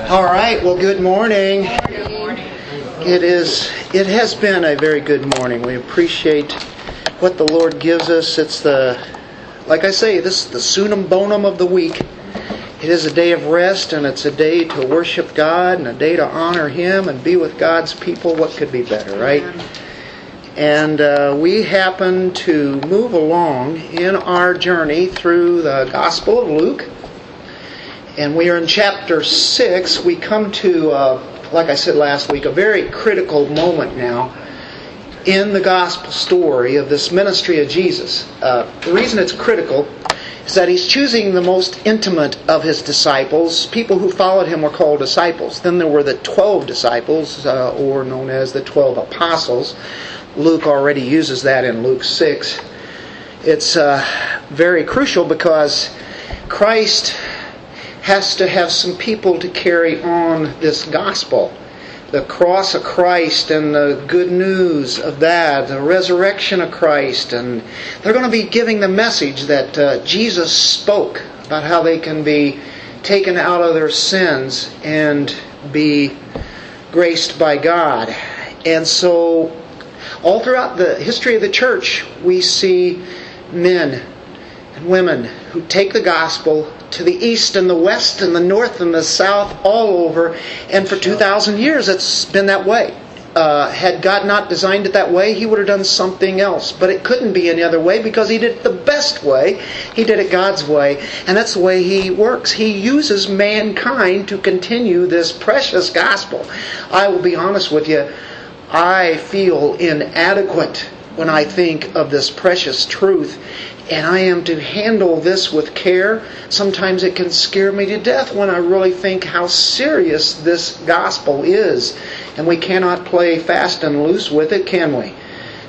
All right. Well, good morning. It is. It has been a very good morning. We appreciate what the Lord gives us. It's the, like I say, this is the summum bonum of the week. It is a day of rest, and it's a day to worship God, and a day to honor Him and be with God's people. What could be better, right? And uh, we happen to move along in our journey through the Gospel of Luke and we are in chapter 6. We come to, uh, like I said last week, a very critical moment now in the gospel story of this ministry of Jesus. Uh, the reason it's critical is that he's choosing the most intimate of his disciples. People who followed him were called disciples. Then there were the 12 disciples, uh, or known as the 12 apostles. Luke already uses that in Luke 6. It's uh, very crucial because Christ has to have some people to carry on this gospel. The cross of Christ and the good news of that, the resurrection of Christ, and they're going to be giving the message that uh, Jesus spoke about how they can be taken out of their sins and be graced by God. And so, all throughout the history of the church, we see men and women who take the gospel to the east and the west and the north and the south, all over. And for 2,000 years, it's been that way. Uh, had God not designed it that way, He would have done something else. But it couldn't be any other way because He did it the best way. He did it God's way. And that's the way He works. He uses mankind to continue this precious gospel. I will be honest with you, I feel inadequate when I think of this precious truth and I am to handle this with care. Sometimes it can scare me to death when I really think how serious this gospel is. And we cannot play fast and loose with it, can we?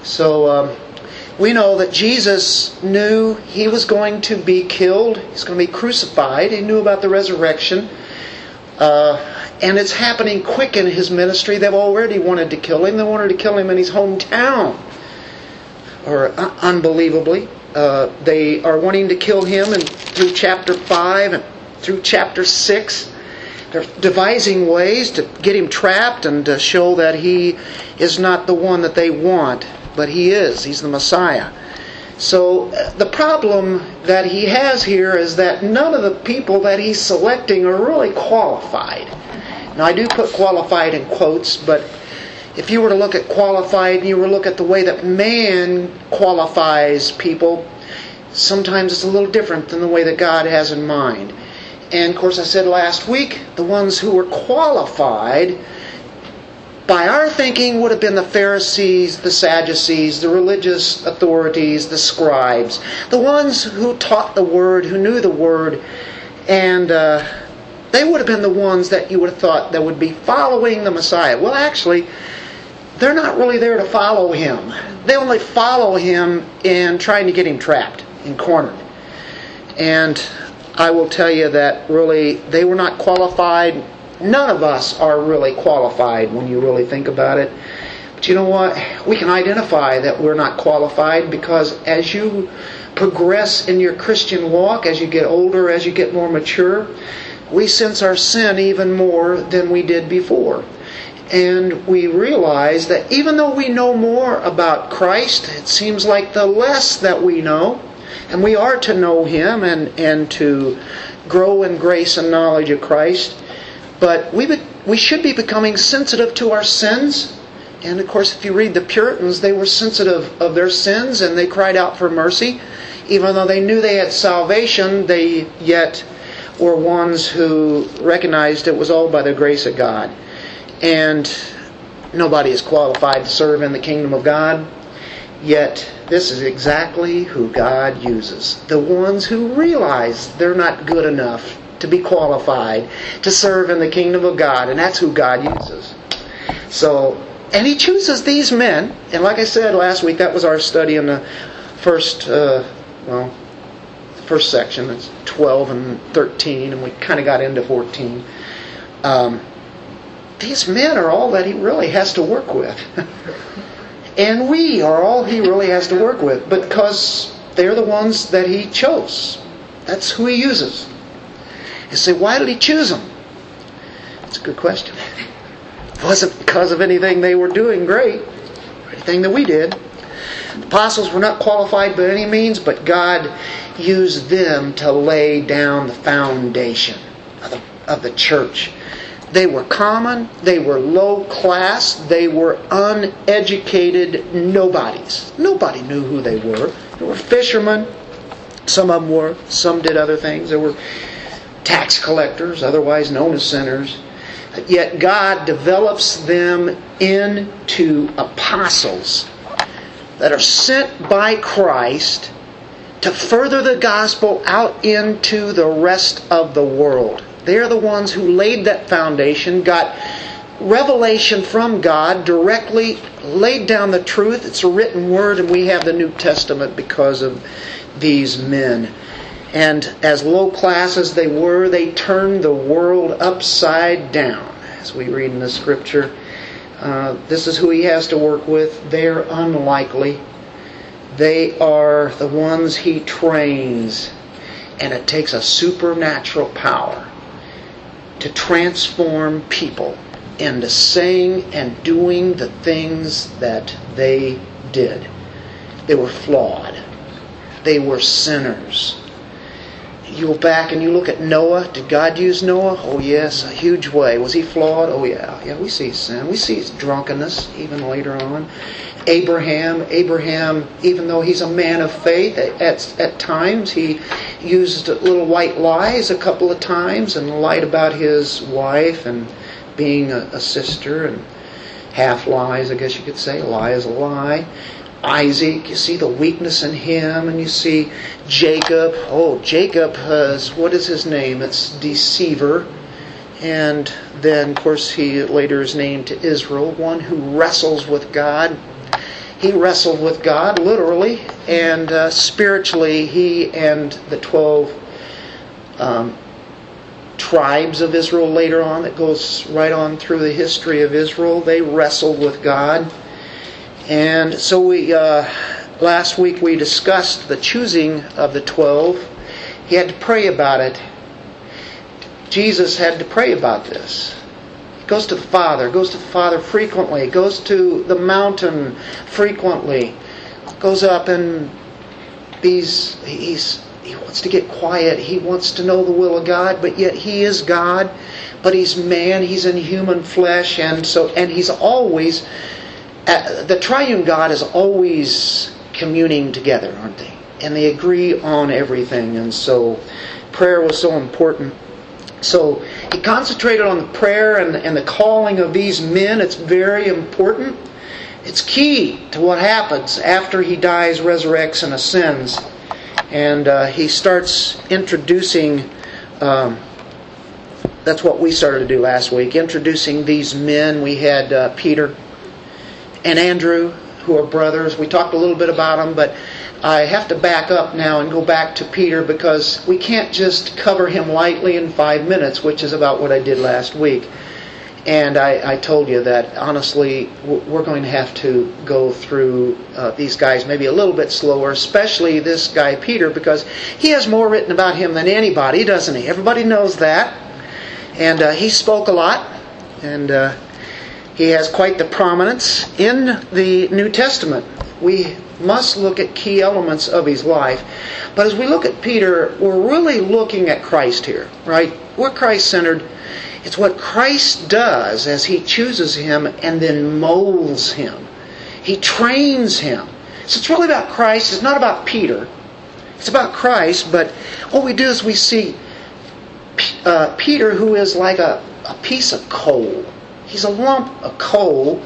So um, we know that Jesus knew he was going to be killed, he's going to be crucified. He knew about the resurrection. Uh, and it's happening quick in his ministry. They've already wanted to kill him. They wanted to kill him in his hometown. Or uh, unbelievably. Uh, they are wanting to kill him, and through chapter 5 and through chapter 6, they're devising ways to get him trapped and to show that he is not the one that they want, but he is. He's the Messiah. So uh, the problem that he has here is that none of the people that he's selecting are really qualified. Now, I do put qualified in quotes, but if you were to look at qualified and you were to look at the way that man qualifies people, sometimes it's a little different than the way that God has in mind. And of course, I said last week, the ones who were qualified by our thinking would have been the Pharisees, the Sadducees, the religious authorities, the scribes, the ones who taught the Word, who knew the Word, and uh, they would have been the ones that you would have thought that would be following the Messiah. Well, actually, they're not really there to follow him. They only follow him in trying to get him trapped and cornered. And I will tell you that really they were not qualified. None of us are really qualified when you really think about it. But you know what? We can identify that we're not qualified because as you progress in your Christian walk, as you get older, as you get more mature, we sense our sin even more than we did before and we realize that even though we know more about Christ, it seems like the less that we know, and we are to know Him and, and to grow in grace and knowledge of Christ, but we, be, we should be becoming sensitive to our sins. And of course, if you read the Puritans, they were sensitive of their sins and they cried out for mercy. Even though they knew they had salvation, they yet were ones who recognized it was all by the grace of God and nobody is qualified to serve in the kingdom of God. Yet, this is exactly who God uses. The ones who realize they're not good enough to be qualified to serve in the kingdom of God, and that's who God uses. So, and He chooses these men, and like I said last week, that was our study in the first, uh, well, first section. It's 12 and 13, and we kind of got into 14. Um, these men are all that he really has to work with. and we are all he really has to work with because they're the ones that he chose. That's who he uses. You say, why did he choose them? It's a good question. It wasn't because of anything they were doing great, or anything that we did. The apostles were not qualified by any means, but God used them to lay down the foundation of the, of the church. They were common, they were low class, they were uneducated nobodies. Nobody knew who they were. They were fishermen, some of them were, some did other things. There were tax collectors, otherwise known as sinners. Yet God develops them into apostles that are sent by Christ to further the gospel out into the rest of the world. They're the ones who laid that foundation, got revelation from God, directly laid down the truth. It's a written word, and we have the New Testament because of these men. And as low class as they were, they turned the world upside down, as we read in the scripture. Uh, this is who he has to work with. They're unlikely. They are the ones he trains. And it takes a supernatural power to transform people into saying and doing the things that they did. They were flawed. They were sinners. You go back and you look at Noah. Did God use Noah? Oh, yes, a huge way. Was he flawed? Oh, yeah. Yeah, we see sin. We see his drunkenness even later on. Abraham, Abraham, even though he's a man of faith, at, at times he used little white lies a couple of times and lied about his wife and being a, a sister and half lies, I guess you could say. A lie is a lie. Isaac, you see the weakness in him, and you see Jacob. Oh, Jacob has, what is his name? It's deceiver. And then, of course, he later is named to Israel, one who wrestles with God. He wrestled with God, literally, and uh, spiritually, he and the 12 um, tribes of Israel later on, that goes right on through the history of Israel, they wrestled with God. And so we uh, last week we discussed the choosing of the twelve. He had to pray about it. Jesus had to pray about this. He goes to the Father, goes to the Father frequently, goes to the mountain frequently, goes up and these he's he wants to get quiet. He wants to know the will of God, but yet he is God, but he's man, he's in human flesh and so and he's always uh, the triune God is always communing together, aren't they? And they agree on everything. And so prayer was so important. So he concentrated on the prayer and, and the calling of these men. It's very important. It's key to what happens after he dies, resurrects, and ascends. And uh, he starts introducing. Um, that's what we started to do last week, introducing these men. We had uh, Peter and Andrew, who are brothers. We talked a little bit about them, but I have to back up now and go back to Peter because we can't just cover him lightly in five minutes, which is about what I did last week. And I, I told you that honestly, we're going to have to go through uh, these guys maybe a little bit slower, especially this guy Peter, because he has more written about him than anybody, doesn't he? Everybody knows that. And uh, he spoke a lot, and uh, he has quite the prominence in the New Testament. We must look at key elements of his life. But as we look at Peter, we're really looking at Christ here, right? We're Christ centered. It's what Christ does as he chooses him and then molds him. He trains him. So it's really about Christ. It's not about Peter. It's about Christ, but what we do is we see uh, Peter, who is like a, a piece of coal He's a lump of coal,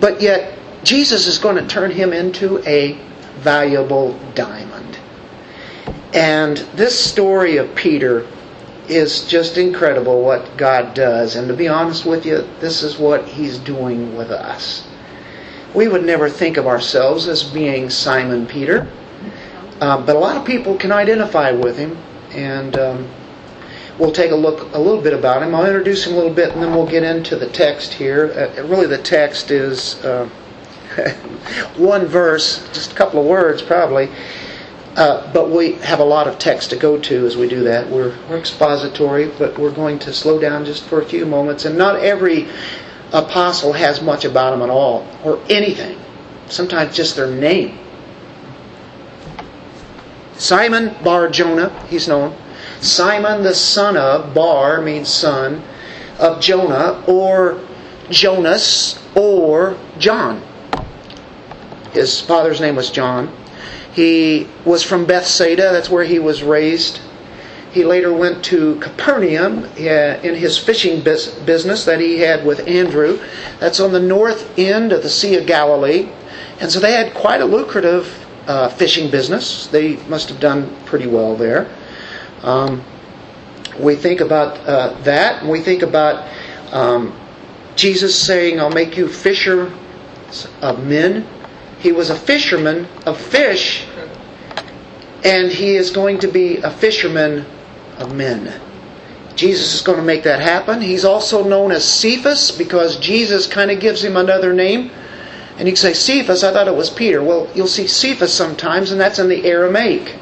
but yet Jesus is going to turn him into a valuable diamond. And this story of Peter is just incredible what God does. And to be honest with you, this is what He's doing with us. We would never think of ourselves as being Simon Peter, uh, but a lot of people can identify with him. And um, we'll take a look a little bit about him. I'll introduce him a little bit, and then we'll get into the text here. Uh, really, the text is uh, one verse, just a couple of words probably. Uh, but we have a lot of text to go to as we do that. We're, we're expository, but we're going to slow down just for a few moments. And not every apostle has much about them at all, or anything. Sometimes just their name. Simon Bar Jonah, he's known. Simon the son of, Bar means son, of Jonah, or Jonas, or John. His father's name was John. He was from Bethsaida, that's where he was raised. He later went to Capernaum uh, in his fishing business that he had with Andrew. That's on the north end of the Sea of Galilee. And so they had quite a lucrative uh, fishing business. They must have done pretty well there. Um, we think about uh, that, and we think about um, Jesus saying, I'll make you fisher of men. He was a fisherman of fish, and he is going to be a fisherman of men. Jesus is going to make that happen. He's also known as Cephas because Jesus kind of gives him another name. And you can say, Cephas, I thought it was Peter. Well, you'll see Cephas sometimes, and that's in the Aramaic.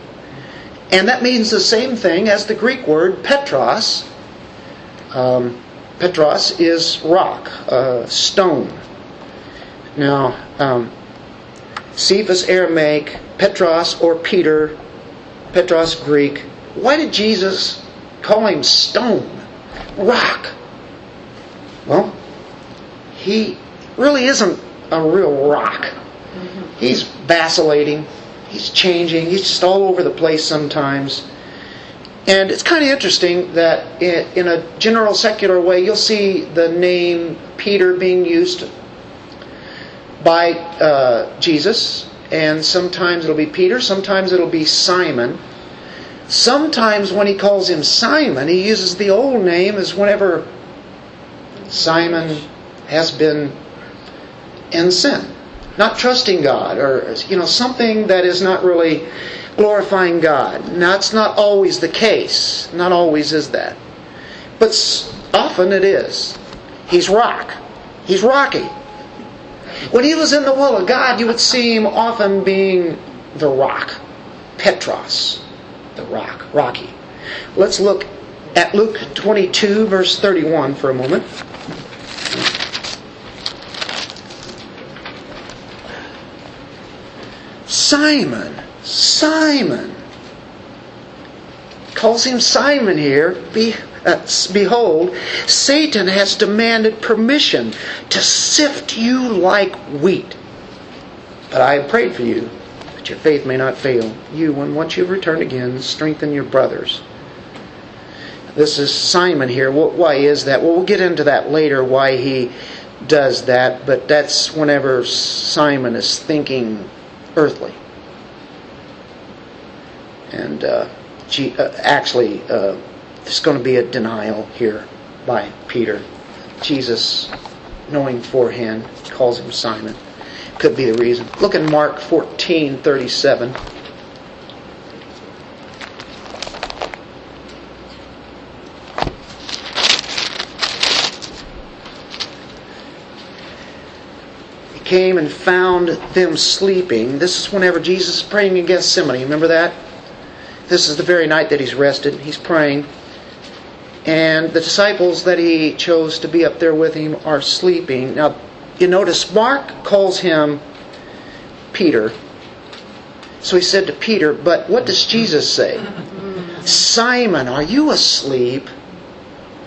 And that means the same thing as the Greek word Petros. Um, Petros is rock, uh, stone. Now, um, Cephas Aramaic, Petros or Peter, Petros Greek. Why did Jesus call him stone, rock? Well, he really isn't a real rock. Mm-hmm. He's vacillating, he's changing, he's just all over the place sometimes. And it's kind of interesting that in a general secular way, you'll see the name Peter being used by uh, Jesus, and sometimes it'll be Peter, sometimes it'll be Simon. Sometimes when he calls him Simon, he uses the old name as whenever Simon has been in sin, not trusting God, or you know something that is not really glorifying God. Now, that's not always the case. Not always is that, but often it is. He's rock. He's rocky. When he was in the will of God, you would see him often being the rock, Petros, the rock, rocky. Let's look at Luke 22, verse 31 for a moment. Simon, Simon. Calls him Simon here. Be, uh, behold, Satan has demanded permission to sift you like wheat. But I have prayed for you, that your faith may not fail. You, when once you've returned again, strengthen your brothers. This is Simon here. Why is that? Well, we'll get into that later, why he does that, but that's whenever Simon is thinking earthly. And uh, uh, actually, uh, there's going to be a denial here by Peter. Jesus, knowing beforehand, calls him Simon. Could be the reason. Look in Mark 14 37. came and found them sleeping. This is whenever Jesus is praying in Gethsemane. Remember that? This is the very night that he's rested. He's praying. And the disciples that he chose to be up there with him are sleeping. Now, you notice Mark calls him Peter. So he said to Peter, But what does Jesus say? Simon, are you asleep?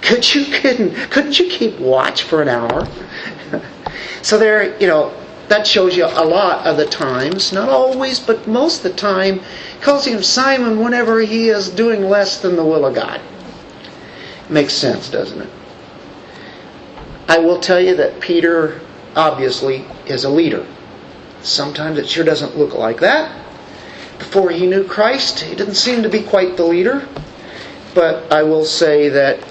Could you couldn't couldn't you keep watch for an hour? So there, you know, that shows you a lot of the times, not always, but most of the time, calls him Simon whenever he is doing less than the will of God. Makes sense, doesn't it? I will tell you that Peter obviously is a leader. Sometimes it sure doesn't look like that. Before he knew Christ, he didn't seem to be quite the leader. But I will say that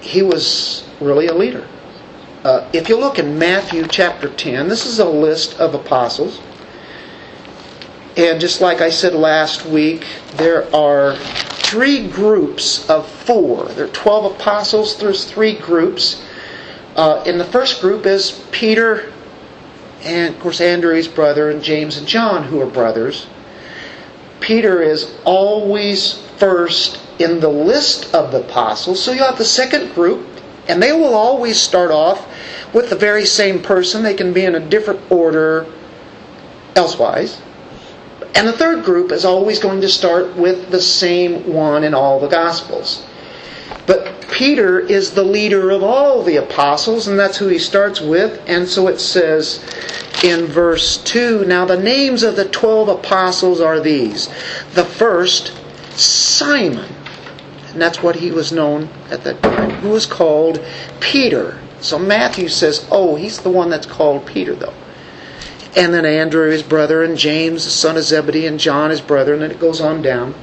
he was really a leader. Uh, if you look in Matthew chapter 10, this is a list of apostles. And just like I said last week, there are three groups of four. There are 12 apostles, there's three groups. Uh, in the first group is Peter, and of course, Andrew's brother, and James and John, who are brothers. Peter is always first in the list of the apostles. So you have the second group, and they will always start off with the very same person. They can be in a different order elsewise. And the third group is always going to start with the same one in all the Gospels. But Peter is the leader of all the apostles, and that's who he starts with. And so it says in verse 2 Now the names of the twelve apostles are these. The first, Simon. And that's what he was known at that time, who was called Peter. So Matthew says, oh, he's the one that's called Peter, though. And then Andrew, his brother, and James, the son of Zebedee, and John, his brother, and then it goes on down,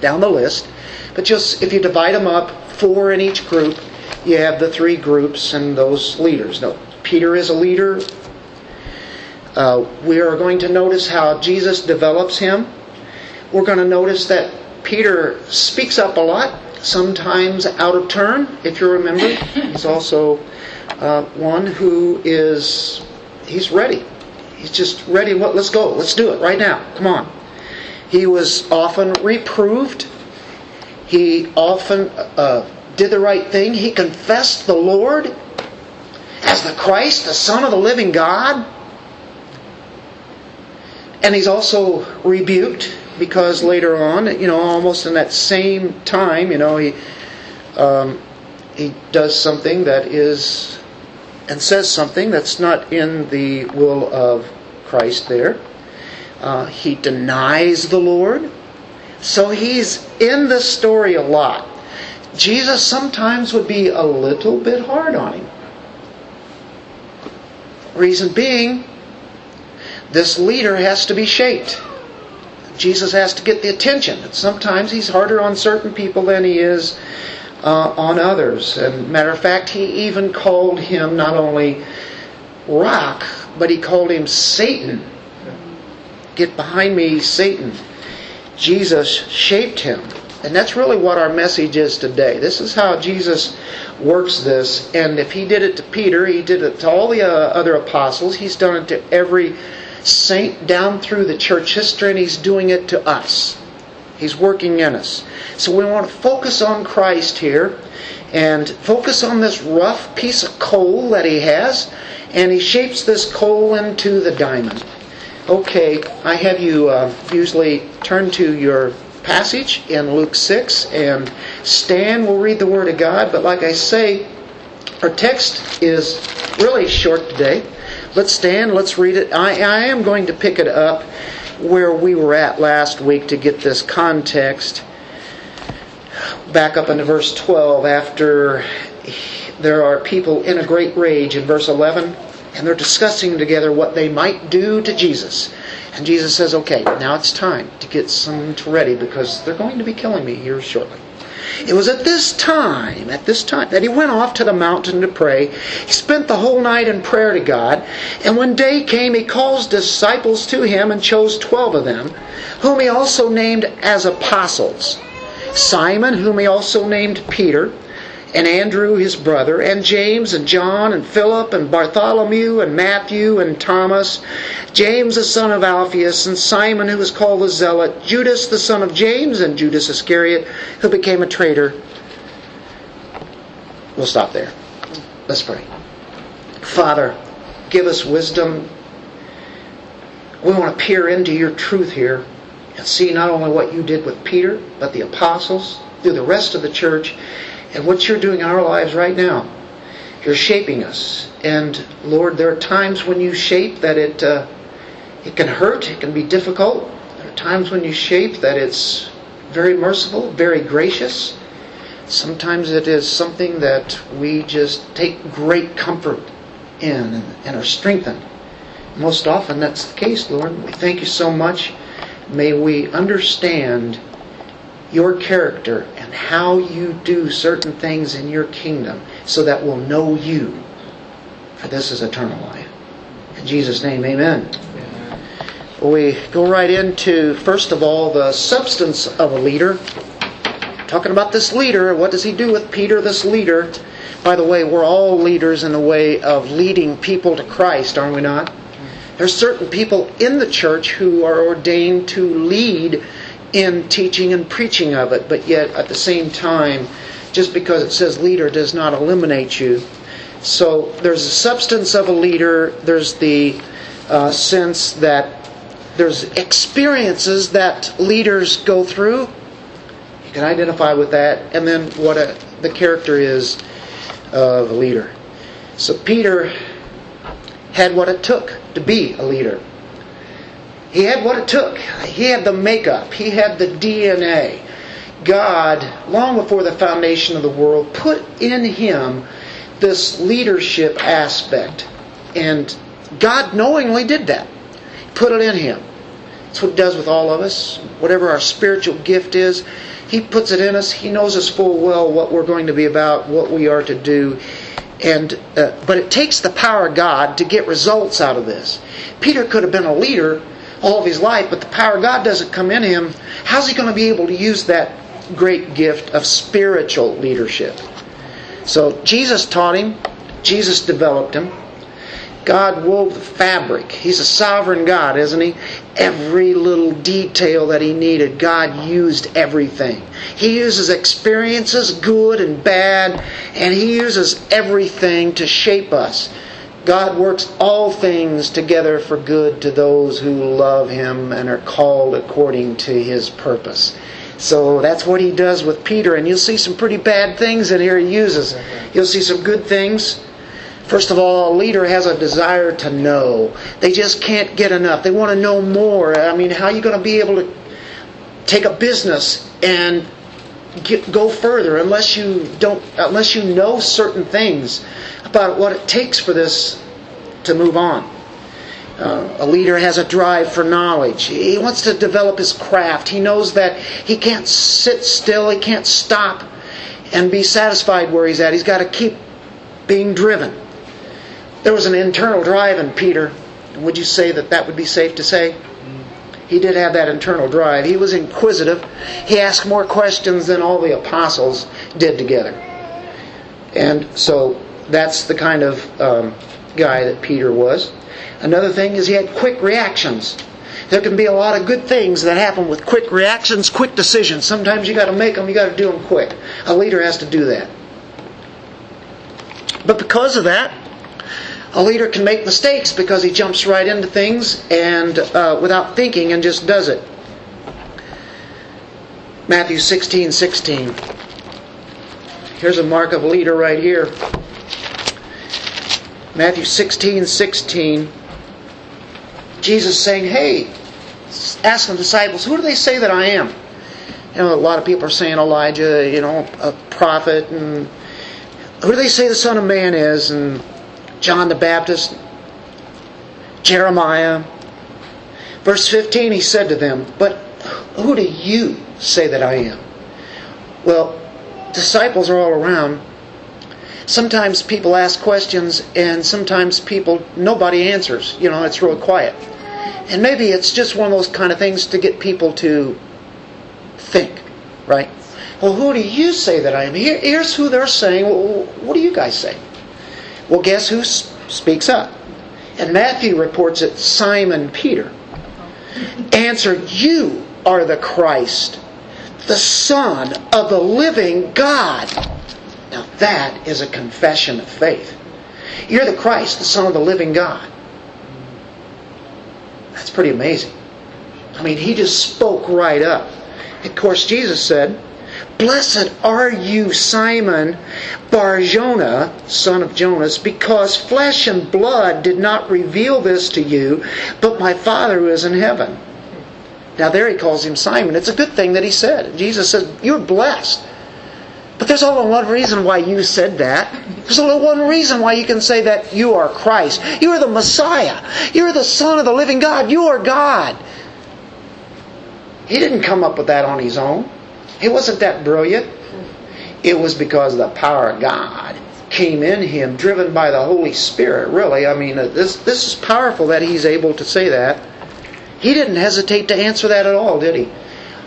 down the list. But just if you divide them up, four in each group, you have the three groups and those leaders. Now, Peter is a leader. Uh, we are going to notice how Jesus develops him. We're going to notice that Peter speaks up a lot, sometimes out of turn, if you remember. He's also uh, one who is, he's ready. He's just ready. Let's go. Let's do it right now. Come on. He was often reproved. He often uh, did the right thing. He confessed the Lord as the Christ, the Son of the living God. And he's also rebuked because later on, you know, almost in that same time, you know, he um, he does something that is and says something that's not in the will of Christ there. Uh, he denies the Lord. So he's in the story a lot. Jesus sometimes would be a little bit hard on him. Reason being, this leader has to be shaped. Jesus has to get the attention. And sometimes he's harder on certain people than he is uh, on others. And matter of fact, he even called him not only rock, but he called him Satan. Get behind me, Satan. Jesus shaped him. And that's really what our message is today. This is how Jesus works this. And if he did it to Peter, he did it to all the uh, other apostles. He's done it to every saint down through the church history, and he's doing it to us. He's working in us. So we want to focus on Christ here and focus on this rough piece of coal that he has, and he shapes this coal into the diamond. Okay, I have you uh, usually turn to your passage in Luke 6 and stand. We'll read the Word of God, but like I say, our text is really short today. Let's stand, let's read it. I, I am going to pick it up where we were at last week to get this context. Back up into verse 12 after there are people in a great rage in verse 11 and they're discussing together what they might do to Jesus. And Jesus says, okay, now it's time to get some to ready because they're going to be killing me here shortly. It was at this time, at this time, that he went off to the mountain to pray. He spent the whole night in prayer to God. And when day came, he calls disciples to him and chose twelve of them, whom he also named as apostles. Simon, whom he also named Peter and Andrew his brother, and James and John and Philip and Bartholomew and Matthew and Thomas, James the son of Alphaeus and Simon who was called the Zealot, Judas the son of James and Judas Iscariot who became a traitor. We'll stop there. Let's pray. Father, give us wisdom. We want to peer into your truth here and see not only what you did with Peter, but the apostles, through the rest of the church, and what you're doing in our lives right now. You're shaping us. And Lord, there are times when you shape that it, uh, it can hurt, it can be difficult. There are times when you shape that it's very merciful, very gracious. Sometimes it is something that we just take great comfort in and, are strengthened. Most often that's the case, Lord. We thank you so much. May we understand your character and how you do certain things in your kingdom so that we'll know you. For this is eternal life. In Jesus' name, amen. amen. We go right into, first of all, the substance of a leader. Talking about this leader, what does he do with Peter, this leader? By the way, we're all leaders in the way of leading people to Christ, aren't we not? There's certain people in the church who are ordained to lead in teaching and preaching of it, but yet at the same time, just because it says leader does not eliminate you. So there's the substance of a leader, there's the uh, sense that there's experiences that leaders go through. You can identify with that, and then what a, the character is of a leader. So Peter had what it took to be a leader. He had what it took. He had the makeup. He had the DNA. God, long before the foundation of the world, put in him this leadership aspect. And God knowingly did that. Put it in him. That's what He does with all of us. Whatever our spiritual gift is, He puts it in us. He knows us full well what we're going to be about, what we are to do. And uh, but it takes the power of God to get results out of this. Peter could have been a leader all of his life, but the power of God doesn't come in him. How's he going to be able to use that great gift of spiritual leadership? So Jesus taught him. Jesus developed him. God wove the fabric. He's a sovereign God, isn't He? Every little detail that He needed, God used everything. He uses experiences, good and bad, and He uses everything to shape us. God works all things together for good to those who love Him and are called according to His purpose. So that's what He does with Peter, and you'll see some pretty bad things in here He uses. You'll see some good things First of all, a leader has a desire to know. They just can't get enough. They want to know more. I mean, how are you going to be able to take a business and get, go further unless you don't unless you know certain things about what it takes for this to move on. Uh, a leader has a drive for knowledge. He wants to develop his craft. He knows that he can't sit still. He can't stop and be satisfied where he's at. He's got to keep being driven. There was an internal drive in Peter. Would you say that that would be safe to say? He did have that internal drive. He was inquisitive. He asked more questions than all the apostles did together. And so that's the kind of um, guy that Peter was. Another thing is he had quick reactions. There can be a lot of good things that happen with quick reactions, quick decisions. Sometimes you got to make them, you got to do them quick. A leader has to do that. But because of that, a leader can make mistakes because he jumps right into things and uh, without thinking and just does it. Matthew 16 16. Here's a mark of a leader right here. Matthew 16 16. Jesus saying, Hey, asking the disciples, who do they say that I am? You know, a lot of people are saying Elijah, you know, a prophet, and who do they say the Son of Man is? And John the Baptist, Jeremiah. Verse 15, he said to them, But who do you say that I am? Well, disciples are all around. Sometimes people ask questions, and sometimes people, nobody answers. You know, it's real quiet. And maybe it's just one of those kind of things to get people to think, right? Well, who do you say that I am? Here, here's who they're saying. Well, what do you guys say? Well, guess who speaks up? And Matthew reports it Simon Peter answered, You are the Christ, the Son of the living God. Now that is a confession of faith. You're the Christ, the Son of the living God. That's pretty amazing. I mean, he just spoke right up. Of course, Jesus said, Blessed are you, Simon Barjona, son of Jonas, because flesh and blood did not reveal this to you, but my Father who is in heaven. Now, there he calls him Simon. It's a good thing that he said. Jesus said, You're blessed. But there's only one reason why you said that. There's only one reason why you can say that you are Christ. You are the Messiah. You're the Son of the living God. You are God. He didn't come up with that on his own. He wasn't that brilliant. It was because the power of God came in him, driven by the Holy Spirit, really. I mean, this, this is powerful that he's able to say that. He didn't hesitate to answer that at all, did he?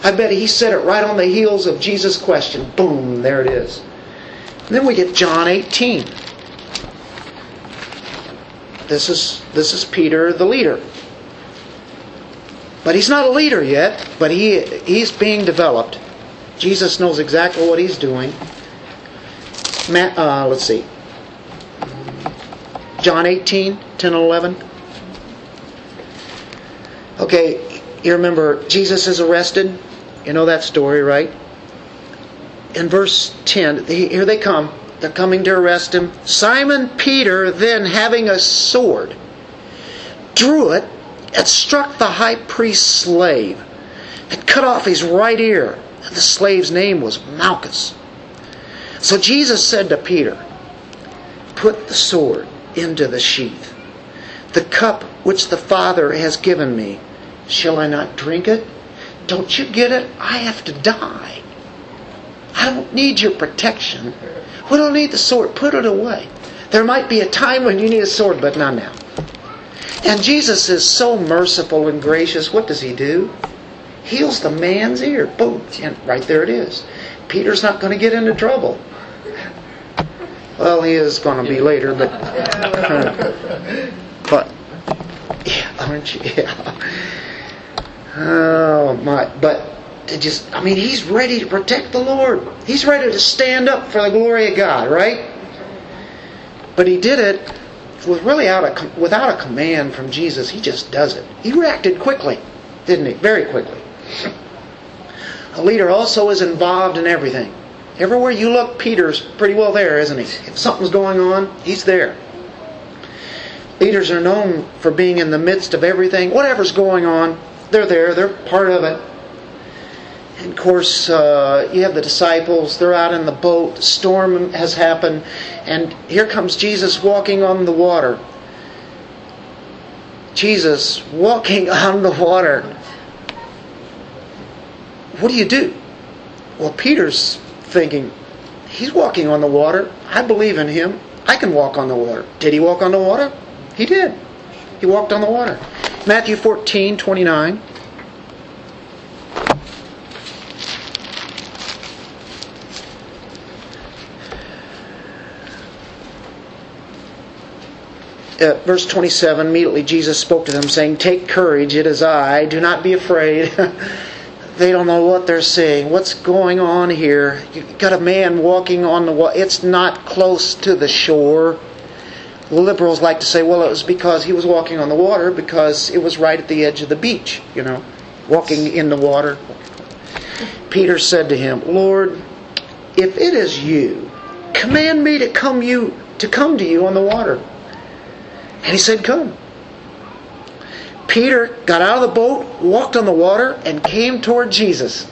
I bet he said it right on the heels of Jesus' question. Boom, there it is. And then we get John 18. this is this is Peter the leader. But he's not a leader yet, but he he's being developed. Jesus knows exactly what he's doing. Uh, let's see. John 18, 10 and 11. Okay, you remember Jesus is arrested. You know that story, right? In verse 10, here they come. They're coming to arrest him. Simon Peter, then having a sword, drew it and struck the high priest's slave and cut off his right ear. And the slave's name was Malchus. So Jesus said to Peter, Put the sword into the sheath. The cup which the Father has given me, shall I not drink it? Don't you get it? I have to die. I don't need your protection. We don't need the sword. Put it away. There might be a time when you need a sword, but not now. And Jesus is so merciful and gracious. What does he do? Heals the man's ear. Boom. And right there it is. Peter's not going to get into trouble. Well, he is going to be later, but. but. Yeah, aren't you? Yeah. Oh, my. But just, I mean, he's ready to protect the Lord. He's ready to stand up for the glory of God, right? But he did it with really out of, without a command from Jesus. He just does it. He reacted quickly, didn't he? Very quickly. A leader also is involved in everything. Everywhere you look, Peter's pretty well there, isn't he? If something's going on, he's there. Leaders are known for being in the midst of everything. Whatever's going on, they're there. They're part of it. And of course, uh, you have the disciples. They're out in the boat. The storm has happened. And here comes Jesus walking on the water. Jesus walking on the water. What do you do? Well, Peter's thinking, he's walking on the water. I believe in him. I can walk on the water. Did he walk on the water? He did. He walked on the water. Matthew 14, 29. Uh, verse 27 immediately Jesus spoke to them, saying, Take courage, it is I, do not be afraid. they don't know what they're seeing. What's going on here? You've got a man walking on the water. It's not close to the shore. The liberals like to say, well, it was because he was walking on the water because it was right at the edge of the beach, you know, walking in the water. Peter said to him, Lord, if it is you, command me to come you to come to you on the water. And he said, Come. Peter got out of the boat, walked on the water, and came toward Jesus.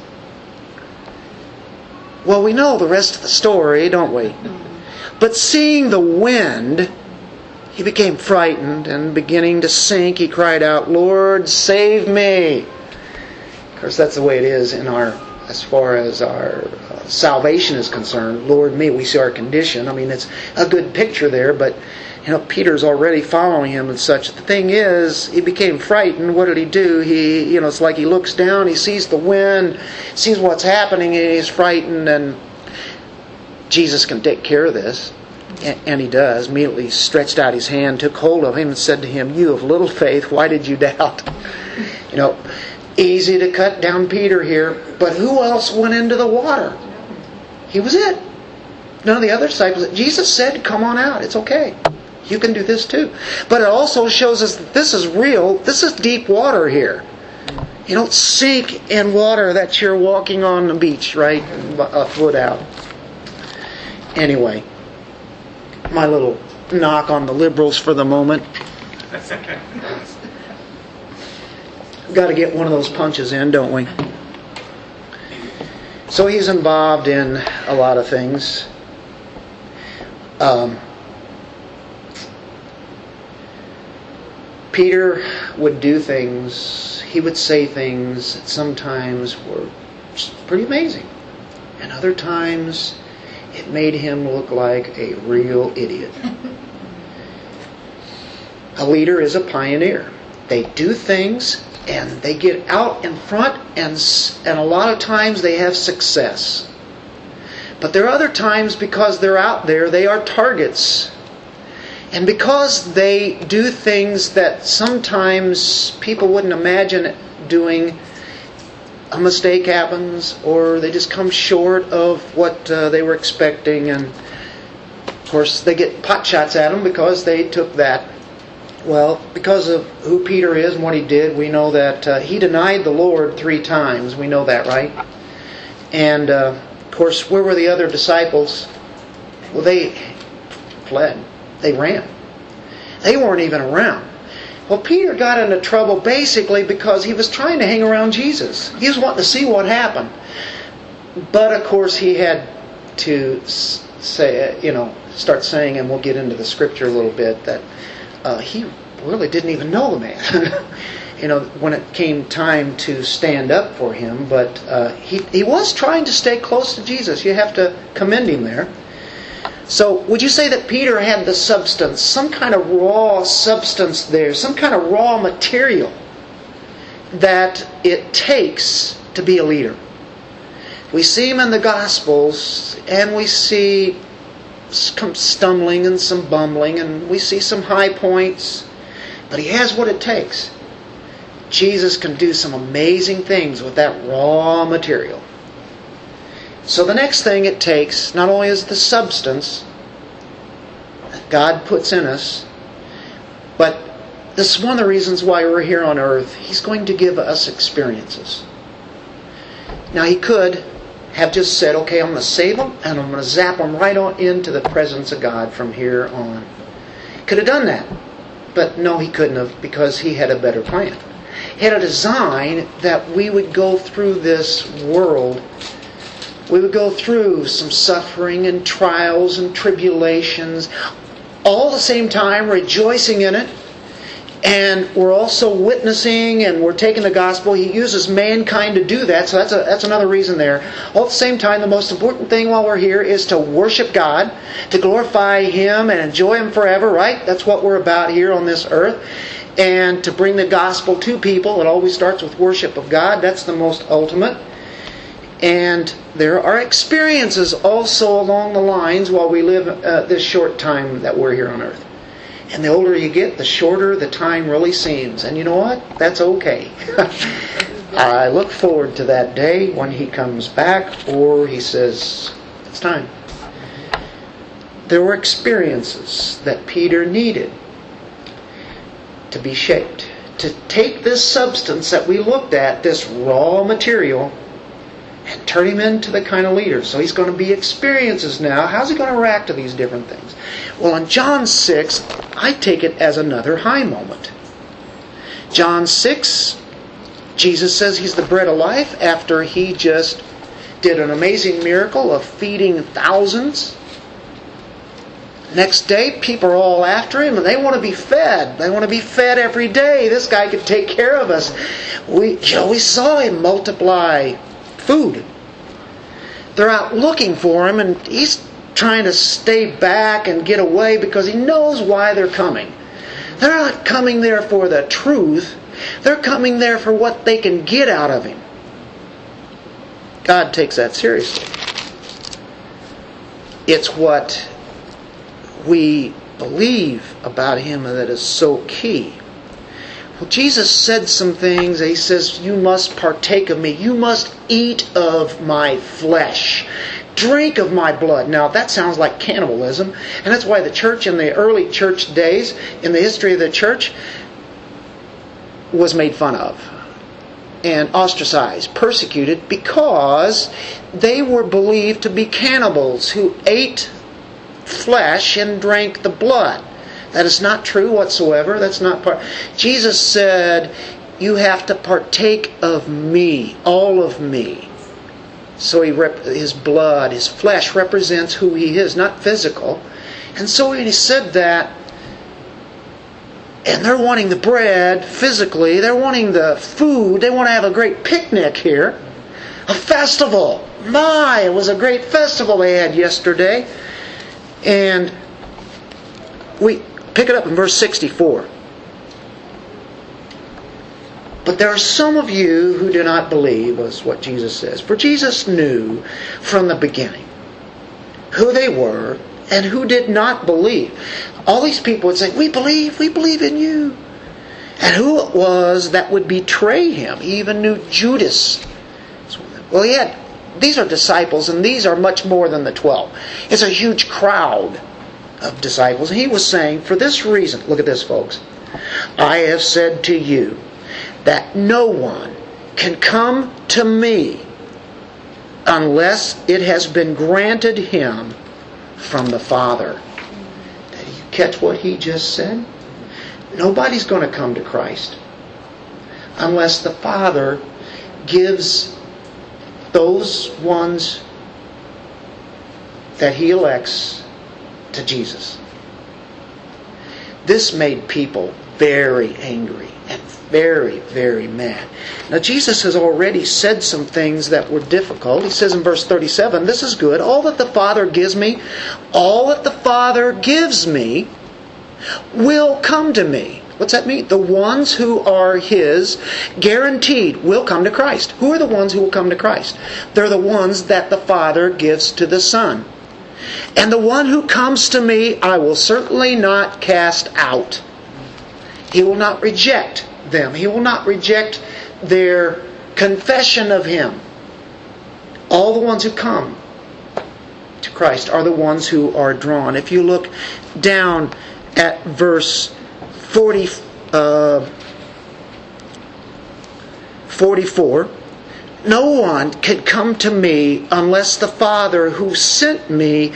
Well, we know the rest of the story, don't we? Mm-hmm. But seeing the wind, he became frightened and beginning to sink, he cried out, Lord, save me. Of course, that's the way it is in our, as far as our uh, salvation is concerned. Lord, me, we see our condition. I mean, it's a good picture there, but you know, Peter's already following him and such. The thing is, he became frightened. What did he do? He, you know, it's like he looks down, he sees the wind, sees what's happening, and he's frightened. And Jesus can take care of this, and he does. Immediately stretched out his hand, took hold of him, and said to him, "You of little faith, why did you doubt?" You know, easy to cut down Peter here, but who else went into the water? He was it. None of the other disciples. Jesus said, "Come on out. It's okay." You can do this too. But it also shows us that this is real. This is deep water here. You don't sink in water that you're walking on the beach, right? A foot out. Anyway, my little knock on the liberals for the moment. Got to get one of those punches in, don't we? So he's involved in a lot of things. Um, Peter would do things, he would say things that sometimes were pretty amazing. And other times it made him look like a real idiot. a leader is a pioneer. They do things and they get out in front and and a lot of times they have success. But there are other times because they're out there, they are targets And because they do things that sometimes people wouldn't imagine doing, a mistake happens or they just come short of what uh, they were expecting. And of course, they get pot shots at them because they took that. Well, because of who Peter is and what he did, we know that uh, he denied the Lord three times. We know that, right? And uh, of course, where were the other disciples? Well, they fled. They ran. They weren't even around. Well, Peter got into trouble basically because he was trying to hang around Jesus. He was wanting to see what happened. But of course, he had to say, you know, start saying, and we'll get into the scripture a little bit, that uh, he really didn't even know the man. you know, when it came time to stand up for him, but uh, he, he was trying to stay close to Jesus. You have to commend him there. So, would you say that Peter had the substance, some kind of raw substance there, some kind of raw material that it takes to be a leader? We see him in the Gospels, and we see some stumbling and some bumbling, and we see some high points, but he has what it takes. Jesus can do some amazing things with that raw material. So the next thing it takes not only is the substance that God puts in us, but this is one of the reasons why we're here on earth. He's going to give us experiences. Now, He could have just said, okay, I'm going to save them and I'm going to zap them right on into the presence of God from here on. Could have done that. But no, He couldn't have because He had a better plan. He had a design that we would go through this world we would go through some suffering and trials and tribulations, all the same time rejoicing in it. And we're also witnessing and we're taking the gospel. He uses mankind to do that, so that's, a, that's another reason there. All at the same time, the most important thing while we're here is to worship God, to glorify Him and enjoy Him forever, right? That's what we're about here on this earth. And to bring the gospel to people. It always starts with worship of God. That's the most ultimate. And there are experiences also along the lines while we live uh, this short time that we're here on earth. And the older you get, the shorter the time really seems. And you know what? That's okay. I look forward to that day when he comes back or he says, it's time. There were experiences that Peter needed to be shaped. To take this substance that we looked at, this raw material, and turn him into the kind of leader. So he's going to be experiences now. How's he going to react to these different things? Well, in John 6, I take it as another high moment. John 6, Jesus says he's the bread of life after he just did an amazing miracle of feeding thousands. Next day, people are all after him and they want to be fed. They want to be fed every day. This guy could take care of us. We, you know, we saw him multiply food. They're out looking for him, and he's trying to stay back and get away because he knows why they're coming. They're not coming there for the truth, they're coming there for what they can get out of him. God takes that seriously. It's what we believe about him that is so key. Well, Jesus said some things. He says, You must partake of me. You must eat of my flesh. Drink of my blood. Now, that sounds like cannibalism. And that's why the church in the early church days, in the history of the church, was made fun of and ostracized, persecuted, because they were believed to be cannibals who ate flesh and drank the blood. That is not true whatsoever. That's not part. Jesus said, "You have to partake of me, all of me." So he rep- his blood, his flesh represents who he is, not physical. And so when he said that, and they're wanting the bread physically, they're wanting the food, they want to have a great picnic here, a festival. My, it was a great festival they had yesterday. And we Pick it up in verse 64. But there are some of you who do not believe, was what Jesus says. For Jesus knew from the beginning who they were and who did not believe. All these people would say, We believe, we believe in you. And who it was that would betray him? He even knew Judas. Well, he had, these are disciples, and these are much more than the twelve. It's a huge crowd of disciples. He was saying, For this reason, look at this, folks. I have said to you that no one can come to me unless it has been granted him from the Father. Did you catch what he just said? Nobody's going to come to Christ unless the Father gives those ones that he elects to Jesus. This made people very angry and very, very mad. Now, Jesus has already said some things that were difficult. He says in verse 37, This is good. All that the Father gives me, all that the Father gives me, will come to me. What's that mean? The ones who are His, guaranteed, will come to Christ. Who are the ones who will come to Christ? They're the ones that the Father gives to the Son. And the one who comes to me, I will certainly not cast out. He will not reject them. He will not reject their confession of Him. All the ones who come to Christ are the ones who are drawn. If you look down at verse 40, uh, 44, no one can come to me unless the Father who sent me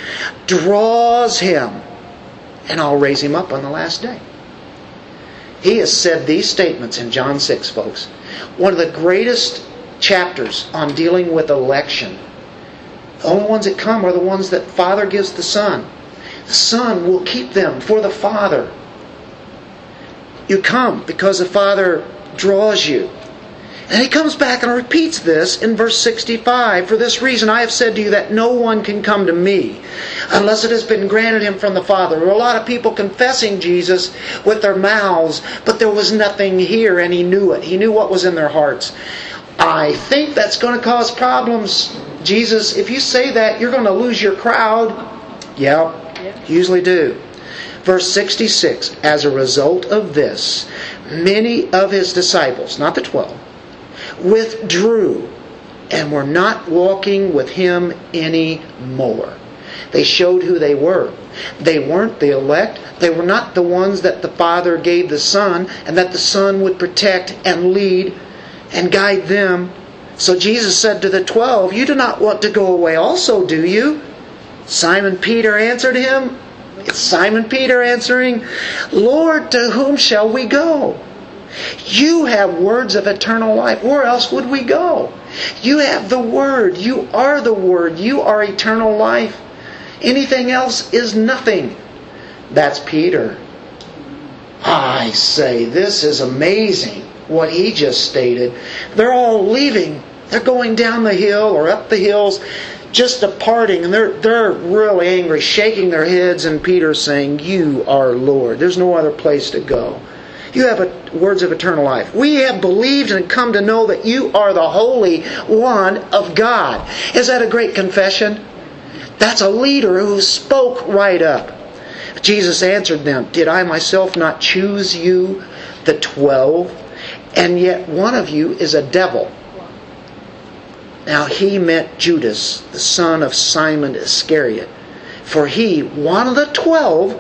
draws him, and I'll raise him up on the last day. He has said these statements in John 6, folks. One of the greatest chapters on dealing with election. The only ones that come are the ones that Father gives the Son. The Son will keep them for the Father. You come because the Father draws you. And he comes back and repeats this in verse 65. For this reason I have said to you that no one can come to me unless it has been granted him from the Father. There were a lot of people confessing Jesus with their mouths, but there was nothing here, and he knew it. He knew what was in their hearts. I think that's going to cause problems. Jesus, if you say that, you're going to lose your crowd. Yeah, usually do. Verse 66 As a result of this, many of his disciples, not the twelve, withdrew and were not walking with him anymore. They showed who they were. They weren't the elect. They were not the ones that the Father gave the Son and that the Son would protect and lead and guide them. So Jesus said to the twelve, You do not want to go away also, do you? Simon Peter answered him. It's Simon Peter answering, Lord, to whom shall we go? You have words of eternal life. Where else would we go? You have the Word. You are the Word. You are eternal life. Anything else is nothing. That's Peter. I say, this is amazing what he just stated. They're all leaving. They're going down the hill or up the hills, just departing, and they're, they're really angry, shaking their heads, and Peter saying, You are Lord. There's no other place to go. You have a, words of eternal life. We have believed and come to know that you are the Holy One of God. Is that a great confession? That's a leader who spoke right up. Jesus answered them, Did I myself not choose you, the twelve? And yet one of you is a devil. Now he meant Judas, the son of Simon Iscariot. For he, one of the twelve,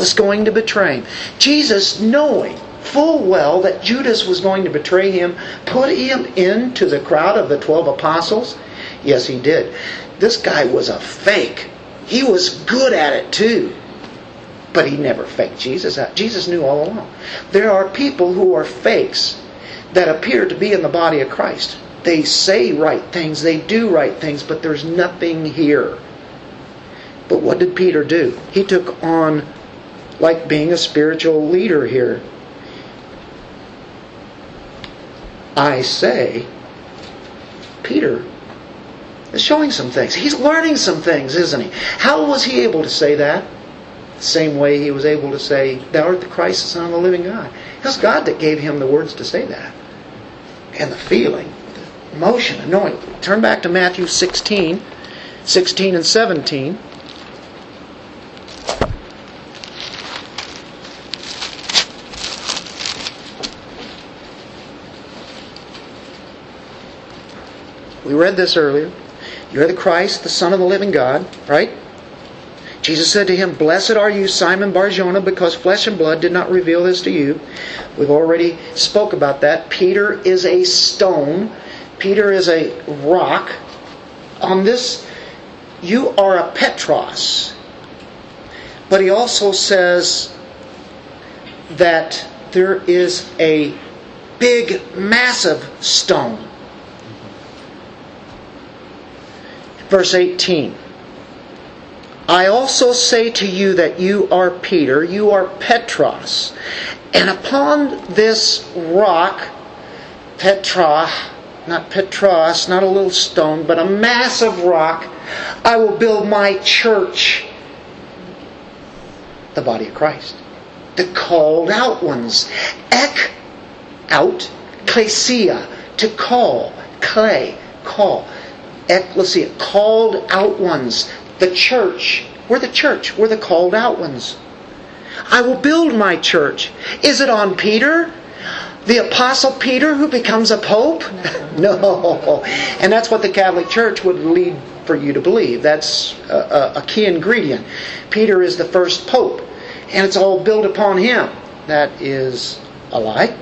was going to betray him. Jesus, knowing full well that Judas was going to betray him, put him into the crowd of the twelve apostles? Yes, he did. This guy was a fake. He was good at it too. But he never faked Jesus out. Jesus knew all along. There are people who are fakes that appear to be in the body of Christ. They say right things, they do right things, but there's nothing here. But what did Peter do? He took on like being a spiritual leader here. I say, Peter is showing some things. He's learning some things, isn't he? How was he able to say that? The same way he was able to say, Thou art the Christ, the Son of the living God. It was God that gave him the words to say that. And the feeling, the emotion, the anointing. Turn back to Matthew 16, 16 and 17. We read this earlier. You are the Christ, the Son of the living God, right? Jesus said to him, Blessed are you, Simon Barjona, because flesh and blood did not reveal this to you. We've already spoke about that. Peter is a stone. Peter is a rock. On this, you are a Petros. But he also says that there is a big, massive stone. Verse 18. I also say to you that you are Peter, you are Petros, and upon this rock, Petra, not Petros, not a little stone, but a massive rock, I will build my church, the body of Christ, the called out ones. Ek, out, klesia, to call, clay, call. Ecclesia, called out ones the church. We're the church. We're the called out ones. I will build my church. Is it on Peter? The Apostle Peter who becomes a pope? no. And that's what the Catholic Church would lead for you to believe. That's a, a, key ingredient. Peter is the first pope, and it's all built upon him. That is a lie,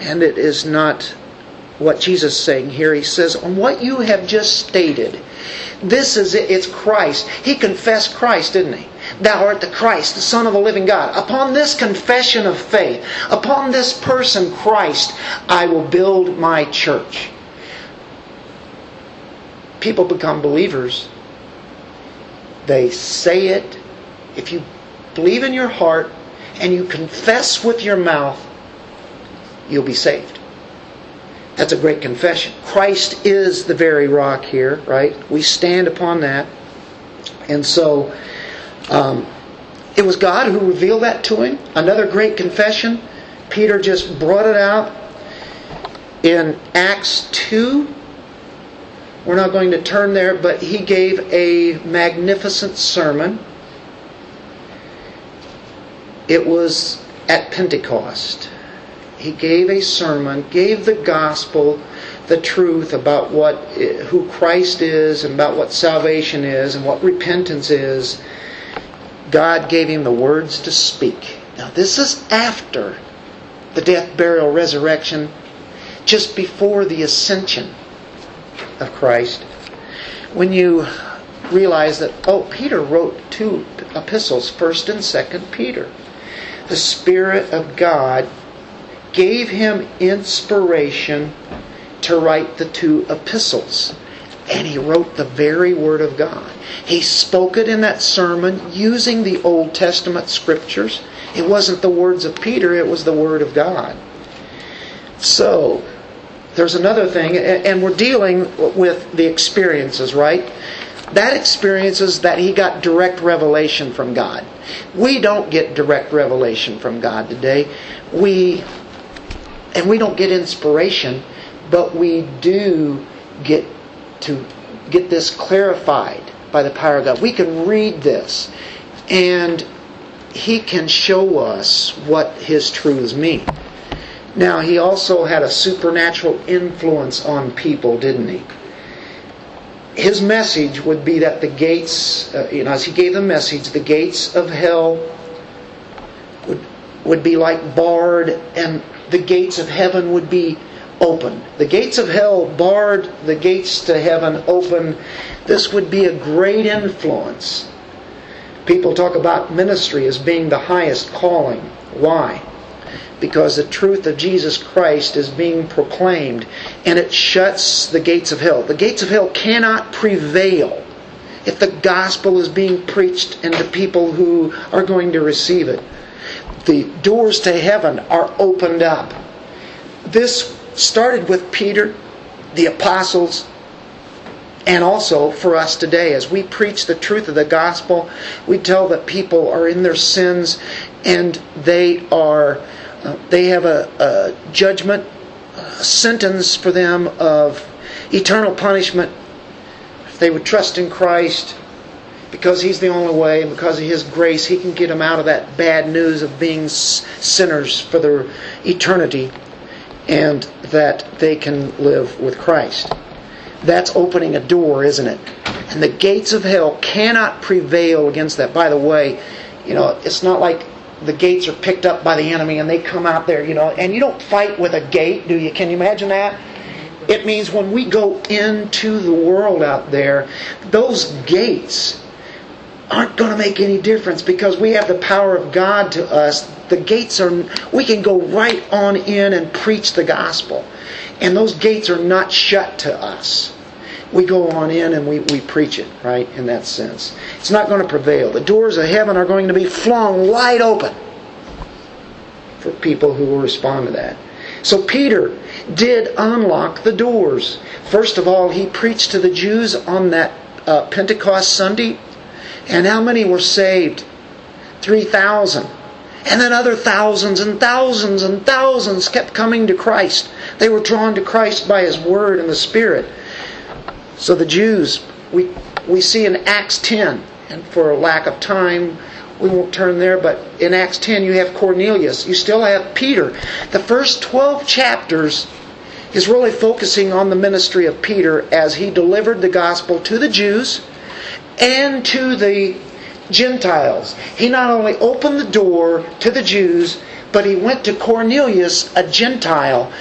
and it is not what Jesus is saying here. He says, On what you have just stated, this is it. It's Christ. He confessed Christ, didn't he? Thou art the Christ, the Son of the living God. Upon this confession of faith, upon this person, Christ, I will build my church. People become believers. They say it. If you believe in your heart and you confess with your mouth, you'll be saved. That's a great confession. Christ is the very rock here, right? We stand upon that. And so um, it was God who revealed that to him. Another great confession. Peter just brought it out in Acts 2. We're not going to turn there, but he gave a magnificent sermon. It was at Pentecost he gave a sermon, gave the gospel, the truth about what who Christ is and about what salvation is and what repentance is. God gave him the words to speak. Now this is after the death, burial, resurrection, just before the ascension of Christ. When you realize that oh Peter wrote two epistles, 1st and 2nd Peter. The spirit of God gave him inspiration to write the two epistles. And he wrote the very Word of God. He spoke it in that sermon using the Old Testament scriptures. It wasn't the words of Peter, it was the Word of God. So, there's another thing, and we're dealing with the experiences, right? That experience is that he got direct revelation from God. We don't get direct revelation from God today. We and we don't get inspiration, but we do get to get this clarified by the power of God. We can read this and he can show us what his truths mean. Now, he also had a supernatural influence on people, didn't he? His message would be that the gates, uh, you know, as he gave the message, the gates of hell would, would be like barred and the gates of heaven would be open. The gates of hell barred the gates to heaven open. This would be a great influence. People talk about ministry as being the highest calling. Why? Because the truth of Jesus Christ is being proclaimed and it shuts the gates of hell. The gates of hell cannot prevail if the gospel is being preached and the people who are going to receive it the doors to heaven are opened up. This started with Peter, the apostles, and also for us today as we preach the truth of the gospel we tell that people are in their sins and they are uh, they have a, a judgment a sentence for them of eternal punishment if they would trust in christ because He's the only way, and because of His grace, He can get them out of that bad news of being sinners for their eternity, and that they can live with Christ. That's opening a door, isn't it? And the gates of hell cannot prevail against that. By the way, you know, it's not like the gates are picked up by the enemy and they come out there, you know, and you don't fight with a gate, do you? Can you imagine that? It means when we go into the world out there, those gates aren't going to make any difference because we have the power of God to us. The gates are, we can go right on in and preach the gospel. And those gates are not shut to us. We go on in and we, we preach it, right, in that sense. It's not going to prevail. The doors of heaven are going to be flung wide open for people who will respond to that. So Peter did unlock the doors. First of all, he preached to the Jews on that uh, Pentecost Sunday and how many were saved? 3,000. And then other thousands and thousands and thousands kept coming to Christ. They were drawn to Christ by His Word and the Spirit. So the Jews, we, we see in Acts 10, and for lack of time, we won't turn there, but in Acts 10 you have Cornelius. You still have Peter. The first 12 chapters is really focusing on the ministry of Peter as he delivered the gospel to the Jews and to the Gentiles. He not only opened the door to the Jews, but he went to Cornelius, a Gentile,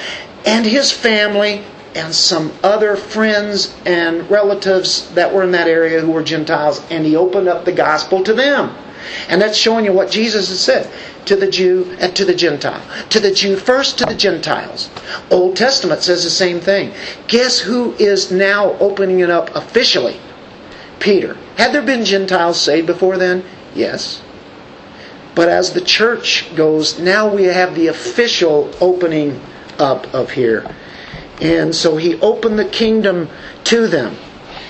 and his family and some other friends and relatives that were in that area who were Gentiles, and he opened up the gospel to them. And that's showing you what Jesus has said to the Jew and to the Gentile. To the Jew first, to the Gentiles. Old Testament says the same thing. Guess who is now opening it up officially? Peter. Had there been Gentiles saved before then? Yes. But as the church goes, now we have the official opening up of here. And so he opened the kingdom to them.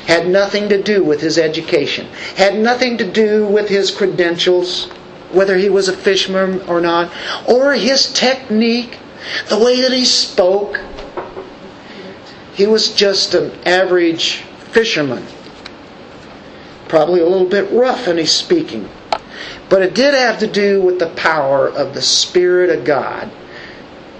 Had nothing to do with his education, had nothing to do with his credentials, whether he was a fisherman or not, or his technique, the way that he spoke. He was just an average fisherman probably a little bit rough in his speaking. But it did have to do with the power of the Spirit of God,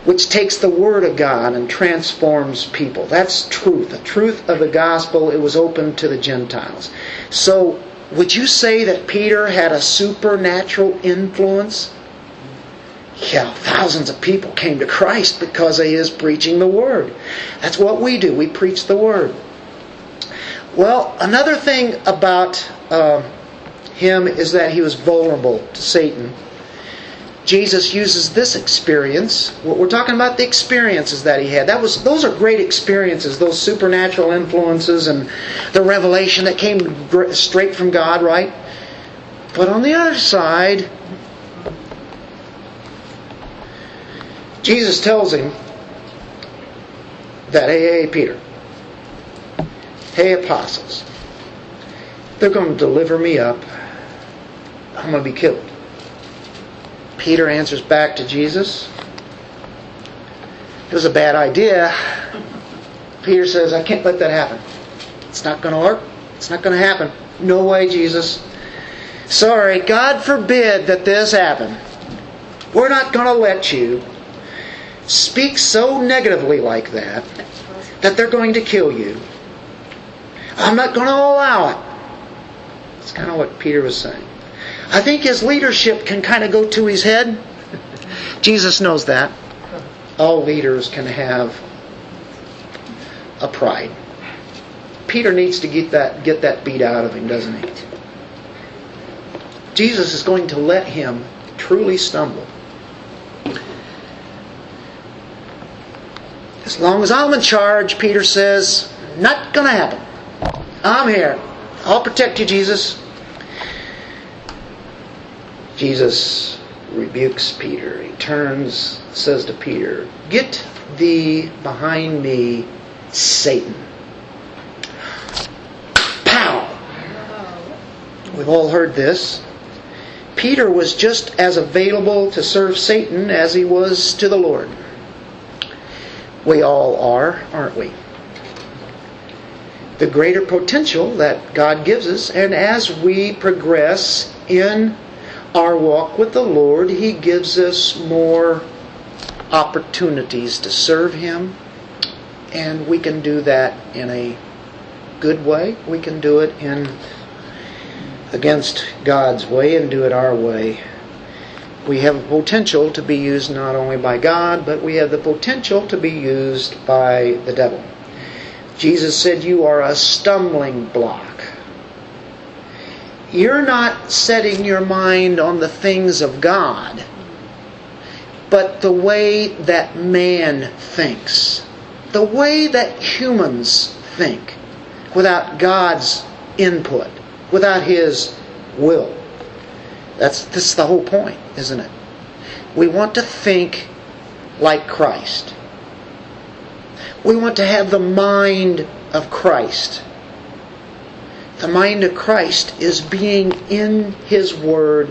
which takes the Word of God and transforms people. That's truth. The truth of the gospel, it was open to the Gentiles. So, would you say that Peter had a supernatural influence? Yeah, thousands of people came to Christ because of his preaching the Word. That's what we do. We preach the Word. Well, another thing about uh, him is that he was vulnerable to Satan. Jesus uses this experience. We're talking about the experiences that he had. That was those are great experiences, those supernatural influences and the revelation that came straight from God, right? But on the other side, Jesus tells him that, hey, hey, Peter, Hey, apostles, they're going to deliver me up. I'm going to be killed. Peter answers back to Jesus. It was a bad idea. Peter says, I can't let that happen. It's not going to work. It's not going to happen. No way, Jesus. Sorry, God forbid that this happen. We're not going to let you speak so negatively like that that they're going to kill you. I'm not going to allow it. That's kind of what Peter was saying. I think his leadership can kind of go to his head. Jesus knows that. All leaders can have a pride. Peter needs to get that get that beat out of him, doesn't he? Jesus is going to let him truly stumble. As long as I'm in charge, Peter says, not going to happen. I'm here. I'll protect you, Jesus. Jesus rebukes Peter. He turns, says to Peter, Get thee behind me, Satan. Pow! We've all heard this. Peter was just as available to serve Satan as he was to the Lord. We all are, aren't we? The greater potential that God gives us. And as we progress in our walk with the Lord, He gives us more opportunities to serve Him. And we can do that in a good way. We can do it in against God's way and do it our way. We have a potential to be used not only by God, but we have the potential to be used by the devil. Jesus said, You are a stumbling block. You're not setting your mind on the things of God, but the way that man thinks, the way that humans think, without God's input, without His will. That's, that's the whole point, isn't it? We want to think like Christ. We want to have the mind of Christ. The mind of Christ is being in His Word,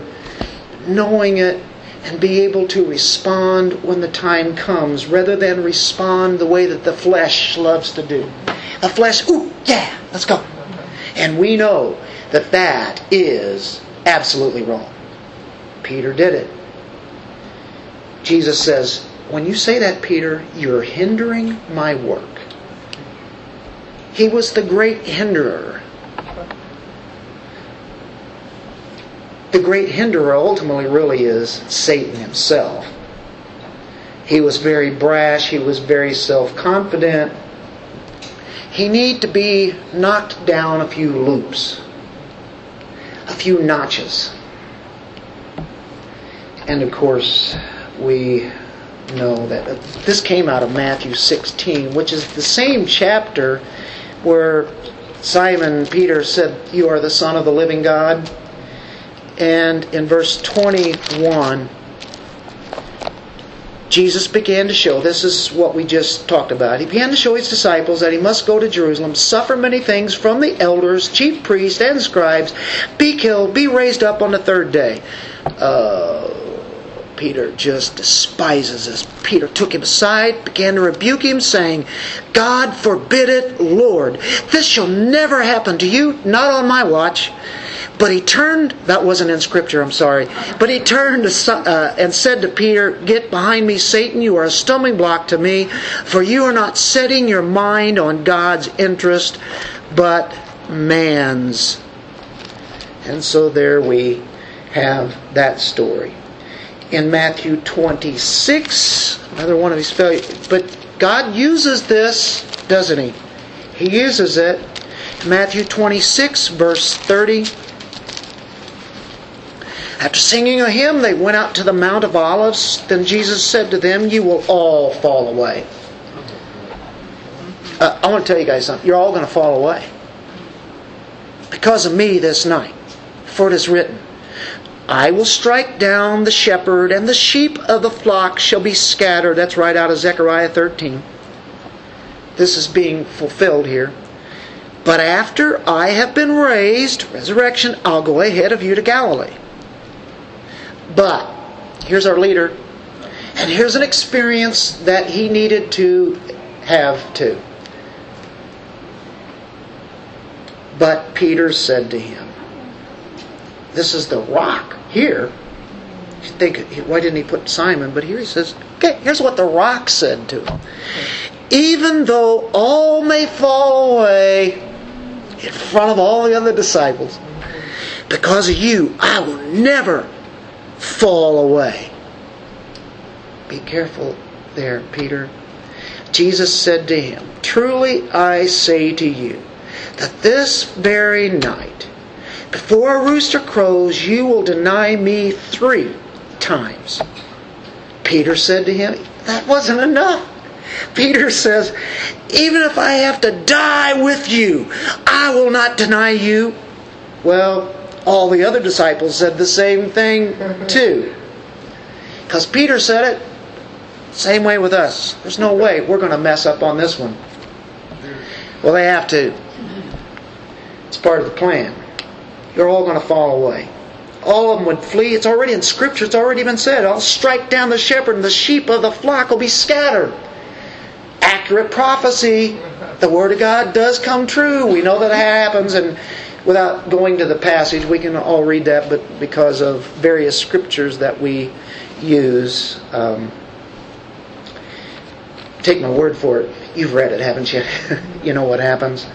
knowing it, and be able to respond when the time comes, rather than respond the way that the flesh loves to do. The flesh, ooh, yeah, let's go. And we know that that is absolutely wrong. Peter did it. Jesus says, When you say that, Peter, you're hindering my work. He was the great hinderer. The great hinderer ultimately really is Satan himself. He was very brash, he was very self confident. He needed to be knocked down a few loops, a few notches. And of course, we know that this came out of Matthew 16, which is the same chapter where Simon Peter said, You are the Son of the living God. And in verse 21, Jesus began to show, this is what we just talked about. He began to show his disciples that he must go to Jerusalem, suffer many things from the elders, chief priests, and scribes, be killed, be raised up on the third day. Uh, Peter just despises this. Peter took him aside, began to rebuke him, saying, God forbid it, Lord. This shall never happen to you, not on my watch. But he turned, that wasn't in Scripture, I'm sorry. But he turned uh, and said to Peter, Get behind me, Satan, you are a stumbling block to me, for you are not setting your mind on God's interest, but man's. And so there we have that story. In Matthew 26, another one of his failures. But God uses this, doesn't he? He uses it. Matthew 26, verse 30. After singing a hymn, they went out to the Mount of Olives. Then Jesus said to them, You will all fall away. Uh, I want to tell you guys something. You're all going to fall away. Because of me this night. For it is written, I will strike down the shepherd, and the sheep of the flock shall be scattered. That's right out of Zechariah 13. This is being fulfilled here. But after I have been raised, resurrection, I'll go ahead of you to Galilee. But here's our leader, and here's an experience that he needed to have too. But Peter said to him, This is the rock here. You think, why didn't he put Simon? But here he says, Okay, here's what the rock said to him. Even though all may fall away in front of all the other disciples, because of you, I will never fall away. Be careful there, Peter. Jesus said to him, Truly I say to you, that this very night, before a rooster crows, you will deny me three times. Peter said to him, That wasn't enough. Peter says, Even if I have to die with you, I will not deny you. Well, all the other disciples said the same thing too. Because Peter said it, same way with us. There's no way we're going to mess up on this one. Well, they have to. It's part of the plan. You're all going to fall away. All of them would flee. It's already in Scripture. It's already been said. I'll strike down the shepherd, and the sheep of the flock will be scattered. Accurate prophecy. The Word of God does come true. We know that happens, and without going to the passage, we can all read that, but because of various scriptures that we use, um, take my word for it. You've read it, haven't you? you know what happens.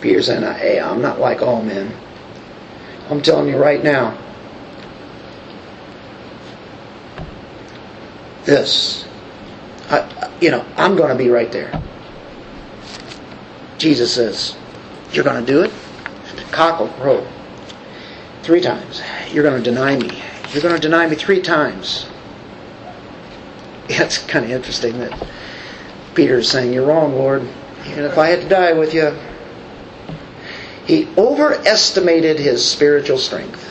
Peter saying, Hey, I'm not like all men. I'm telling you right now. This. I, you know, I'm going to be right there. Jesus says, You're going to do it? The cock will crow three times. You're going to deny me. You're going to deny me three times. Yeah, it's kind of interesting that Peter's saying, You're wrong, Lord. Even if I had to die with you. He overestimated his spiritual strength.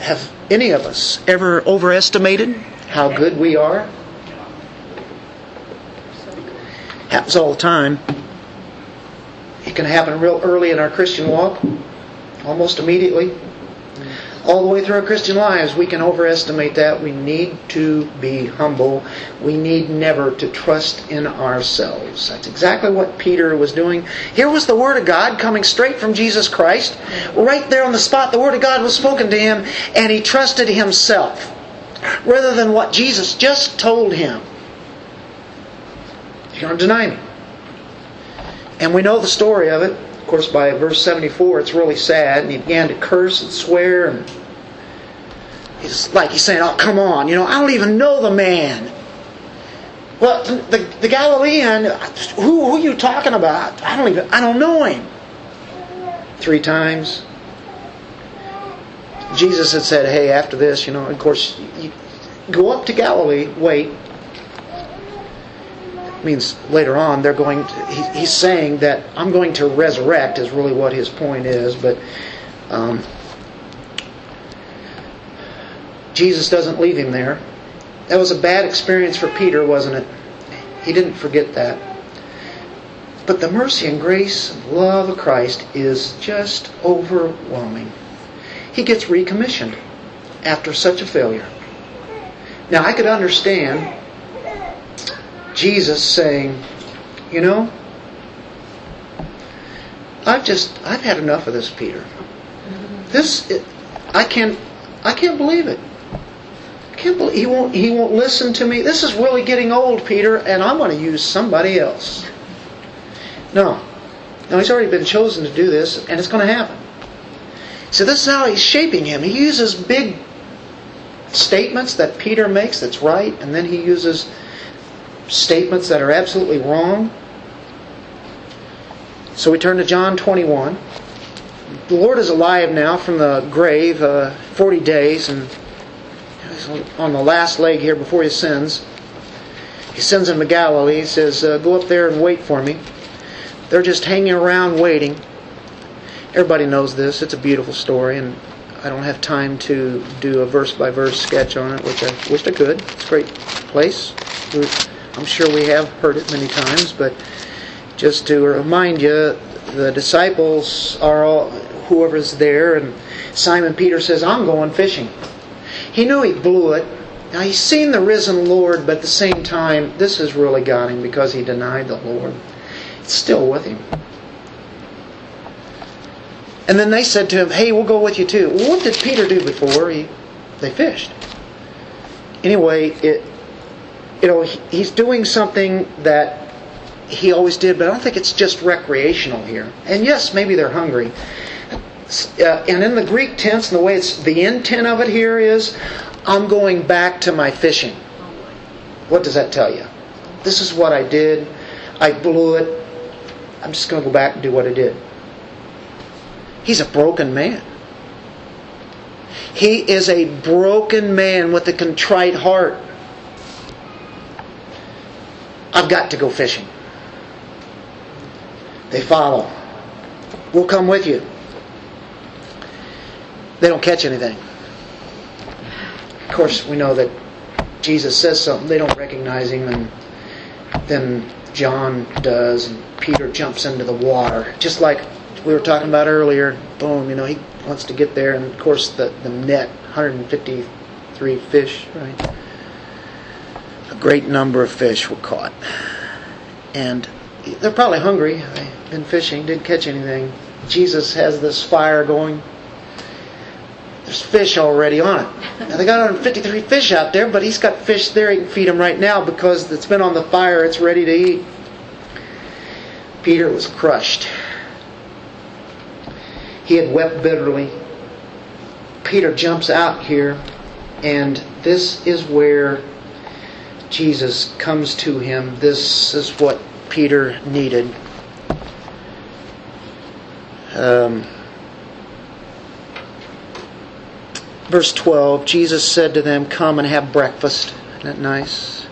Have any of us ever overestimated how good we are? Happens all the time. It can happen real early in our Christian walk, almost immediately. All the way through our Christian lives, we can overestimate that. We need to be humble. We need never to trust in ourselves. That's exactly what Peter was doing. Here was the Word of God coming straight from Jesus Christ. Right there on the spot, the Word of God was spoken to him, and he trusted himself rather than what Jesus just told him. You're going to deny me. And we know the story of it. Course, by verse 74, it's really sad. And he began to curse and swear. And he's like he's saying, "Oh, come on! You know, I don't even know the man." Well, the, the Galilean, who, who are you talking about? I don't even, I don't know him. Three times. Jesus had said, "Hey, after this, you know, of course, you go up to Galilee. Wait, means later on they're going to, he, he's saying that i'm going to resurrect is really what his point is but um, jesus doesn't leave him there. That was a bad experience for peter wasn't it? He didn't forget that. But the mercy and grace and love of christ is just overwhelming. He gets recommissioned after such a failure. Now i could understand Jesus saying, You know, I've just, I've had enough of this, Peter. This, I can't, I can't believe it. I can't believe he won't, he won't listen to me. This is really getting old, Peter, and I'm going to use somebody else. No, no, he's already been chosen to do this, and it's going to happen. So this is how he's shaping him. He uses big statements that Peter makes that's right, and then he uses statements that are absolutely wrong. So we turn to John 21. The Lord is alive now from the grave, uh, 40 days, and he's on the last leg here before he sends. He sends him to Galilee. He says, uh, Go up there and wait for me. They're just hanging around waiting. Everybody knows this. It's a beautiful story, and I don't have time to do a verse by verse sketch on it, which I wished I could. It's a great place. I'm sure we have heard it many times, but just to remind you, the disciples are all, whoever's there, and Simon Peter says, I'm going fishing. He knew he blew it. Now he's seen the risen Lord, but at the same time, this has really got him because he denied the Lord. It's still with him. And then they said to him, Hey, we'll go with you too. Well, what did Peter do before he, they fished? Anyway, it, you know, he's doing something that he always did, but I don't think it's just recreational here. And yes, maybe they're hungry. Uh, and in the Greek tense, and the way it's the intent of it here is, I'm going back to my fishing. What does that tell you? This is what I did. I blew it. I'm just going to go back and do what I did. He's a broken man. He is a broken man with a contrite heart. I've got to go fishing. They follow. We'll come with you. They don't catch anything. Of course, we know that Jesus says something, they don't recognize him, and then John does, and Peter jumps into the water. Just like we were talking about earlier, boom, you know, he wants to get there, and of course, the, the net 153 fish, right? Great number of fish were caught. And they're probably hungry. They've been fishing, didn't catch anything. Jesus has this fire going. There's fish already on it. Now they got 153 fish out there, but he's got fish there. He can feed them right now because it's been on the fire. It's ready to eat. Peter was crushed. He had wept bitterly. Peter jumps out here, and this is where Jesus comes to him. This is what Peter needed. Um, verse 12 Jesus said to them, Come and have breakfast. Isn't that nice?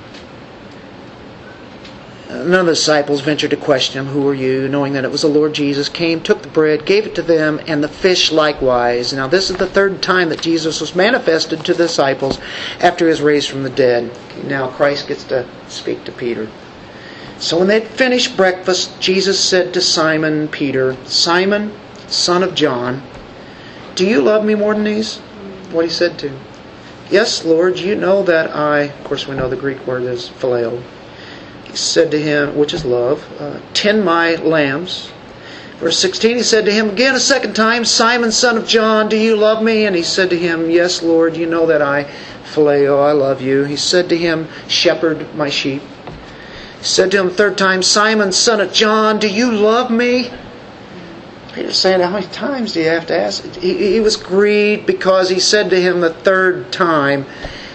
None of the disciples ventured to question him, Who are you? knowing that it was the Lord Jesus, came, took bread, gave it to them, and the fish likewise. Now, this is the third time that Jesus was manifested to the disciples after he was raised from the dead. Now, Christ gets to speak to Peter. So, when they'd finished breakfast, Jesus said to Simon Peter, Simon, son of John, do you love me more than these? What he said to. him. Yes, Lord, you know that I, of course, we know the Greek word is phileo he said to him, which is love, uh, tend my lambs. Verse 16, he said to him again a second time, Simon, son of John, do you love me? And he said to him, Yes, Lord, you know that I, phileo, I love you. He said to him, Shepherd my sheep. He said to him third time, Simon, son of John, do you love me? Peter's saying, How many times do you have to ask? He, he was grieved because he said to him the third time,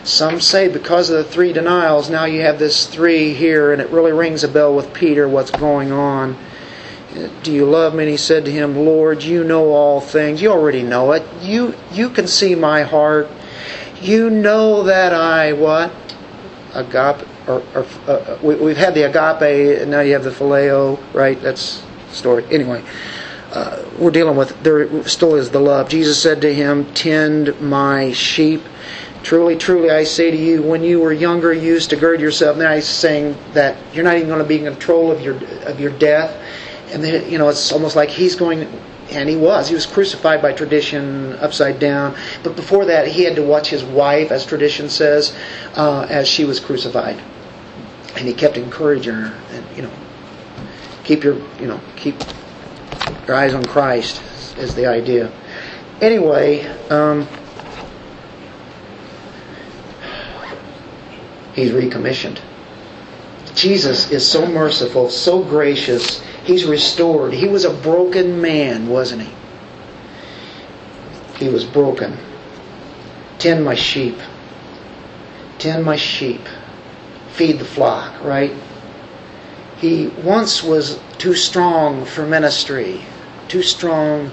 some say because of the three denials, now you have this three here, and it really rings a bell with Peter what's going on. Do you love me? And he said to him, Lord, you know all things. You already know it. You you can see my heart. You know that I what? Agape or, or uh, we, have had the agape, and now you have the phileo, right? That's story. Anyway, uh, we're dealing with there still is the love. Jesus said to him, "Tend my sheep." Truly, truly, I say to you, when you were younger, you used to gird yourself. Now he's saying that you're not even going to be in control of your of your death, and then you know it's almost like he's going, and he was. He was crucified by tradition, upside down. But before that, he had to watch his wife, as tradition says, uh, as she was crucified, and he kept encouraging her, and you know, keep your you know keep your eyes on Christ is the idea. Anyway. Um, he's recommissioned. Jesus is so merciful, so gracious. He's restored. He was a broken man, wasn't he? He was broken. Tend my sheep. Tend my sheep. Feed the flock, right? He once was too strong for ministry, too strong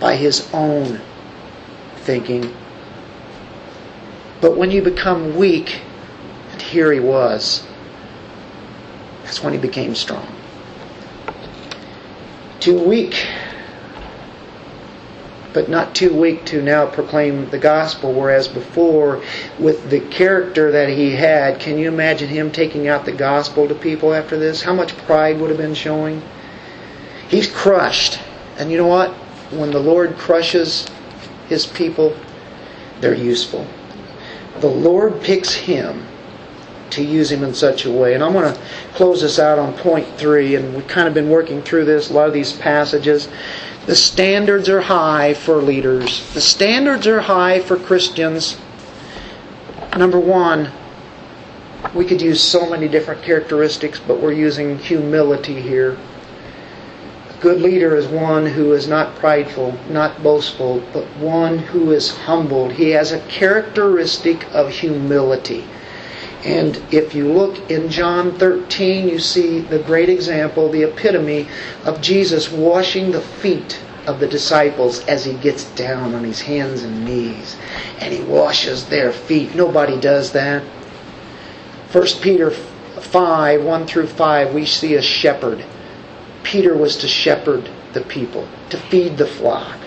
by his own thinking. But when you become weak, and here he was. That's when he became strong. Too weak, but not too weak to now proclaim the gospel, whereas before, with the character that he had, can you imagine him taking out the gospel to people after this? How much pride would have been showing? He's crushed. And you know what? When the Lord crushes his people, they're useful. The Lord picks him to use him in such a way. And I'm going to close this out on point three, and we've kind of been working through this, a lot of these passages. The standards are high for leaders, the standards are high for Christians. Number one, we could use so many different characteristics, but we're using humility here. A good leader is one who is not prideful, not boastful, but one who is humbled. He has a characteristic of humility. And if you look in John 13, you see the great example, the epitome of Jesus washing the feet of the disciples as he gets down on his hands and knees and he washes their feet. Nobody does that. 1 Peter 5 1 through 5, we see a shepherd. Peter was to shepherd the people, to feed the flock,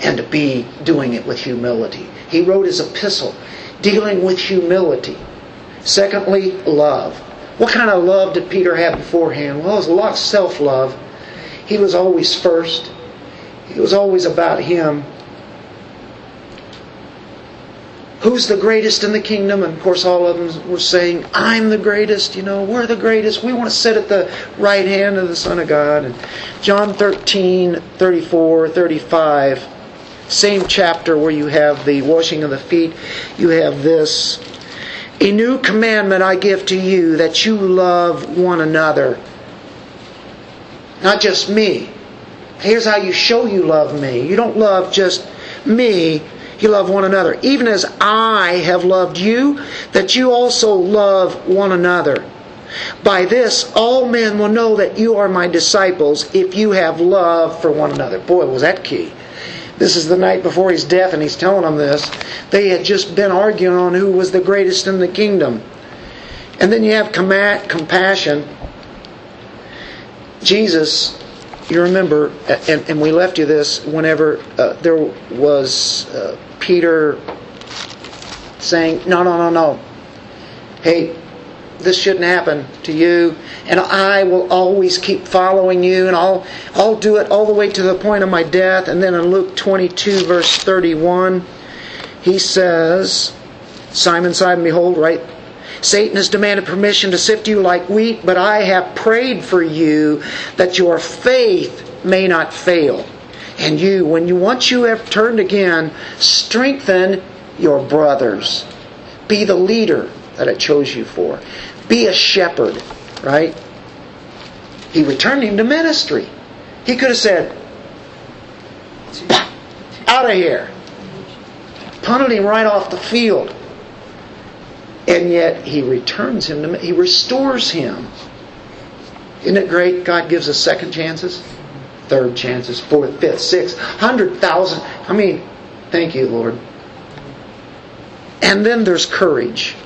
and to be doing it with humility. He wrote his epistle dealing with humility. Secondly, love. What kind of love did Peter have beforehand? Well, it was a lot of self love. He was always first, it was always about him. Who's the greatest in the kingdom? And of course, all of them were saying, I'm the greatest, you know, we're the greatest. We want to sit at the right hand of the Son of God. And John 13, 34, 35 same chapter where you have the washing of the feet, you have this. A new commandment I give to you that you love one another. Not just me, Here's how you show you love me. You don't love just me, you love one another. Even as I have loved you, that you also love one another. By this, all men will know that you are my disciples if you have love for one another. Boy, was that key. This is the night before his death, and he's telling them this. They had just been arguing on who was the greatest in the kingdom. And then you have compassion. Jesus, you remember, and, and we left you this whenever uh, there was uh, Peter saying, No, no, no, no. Hey, this shouldn't happen to you. And I will always keep following you and I'll I'll do it all the way to the point of my death. And then in Luke 22 verse 31 he says Simon Simon behold right Satan has demanded permission to sift you like wheat but I have prayed for you that your faith may not fail. And you when you once you have turned again strengthen your brothers. Be the leader that I chose you for. Be a shepherd, right? He returned him to ministry. He could have said, out of here. Punted him right off the field. And yet he returns him to he restores him. Isn't it great? God gives us second chances, third chances, fourth, fifth, sixth, hundred thousand. I mean, thank you, Lord. And then there's courage.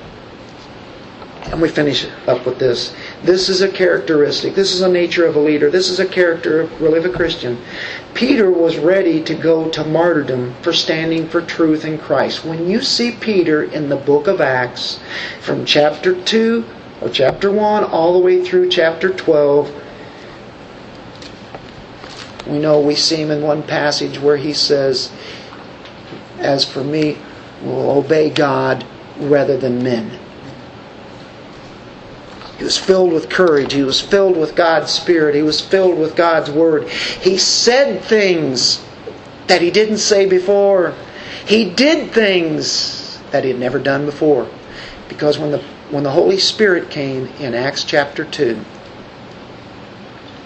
And we finish up with this. This is a characteristic. This is a nature of a leader. This is a character of really of a Christian. Peter was ready to go to martyrdom for standing for truth in Christ. When you see Peter in the book of Acts, from chapter 2 or chapter 1 all the way through chapter 12, we know we see him in one passage where he says, As for me, will obey God rather than men. He was filled with courage. He was filled with God's Spirit. He was filled with God's Word. He said things that he didn't say before. He did things that he had never done before. Because when the, when the Holy Spirit came in Acts chapter 2,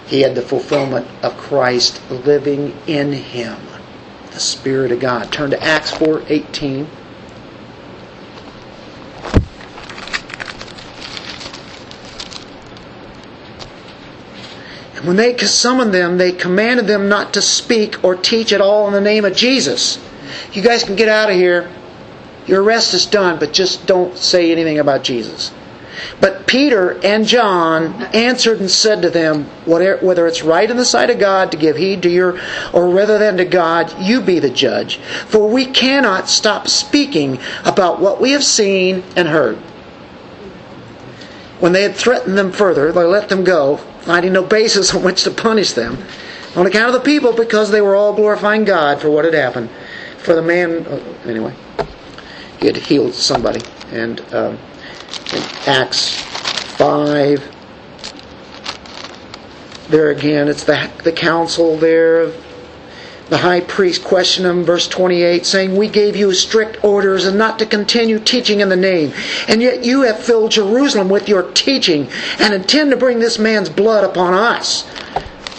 he had the fulfillment of Christ living in him, the Spirit of God. Turn to Acts 4:18. And when they summoned them, they commanded them not to speak or teach at all in the name of Jesus. You guys can get out of here. Your arrest is done, but just don't say anything about Jesus. But Peter and John answered and said to them, Whether it's right in the sight of God to give heed to your, or rather than to God, you be the judge. For we cannot stop speaking about what we have seen and heard. When they had threatened them further, they let them go, finding no basis on which to punish them, on account of the people, because they were all glorifying God for what had happened. For the man, oh, anyway, he had healed somebody. And um, in Acts 5, there again, it's the, the council there of the high priest questioned him, verse 28, saying, We gave you strict orders and not to continue teaching in the name. And yet you have filled Jerusalem with your teaching and intend to bring this man's blood upon us.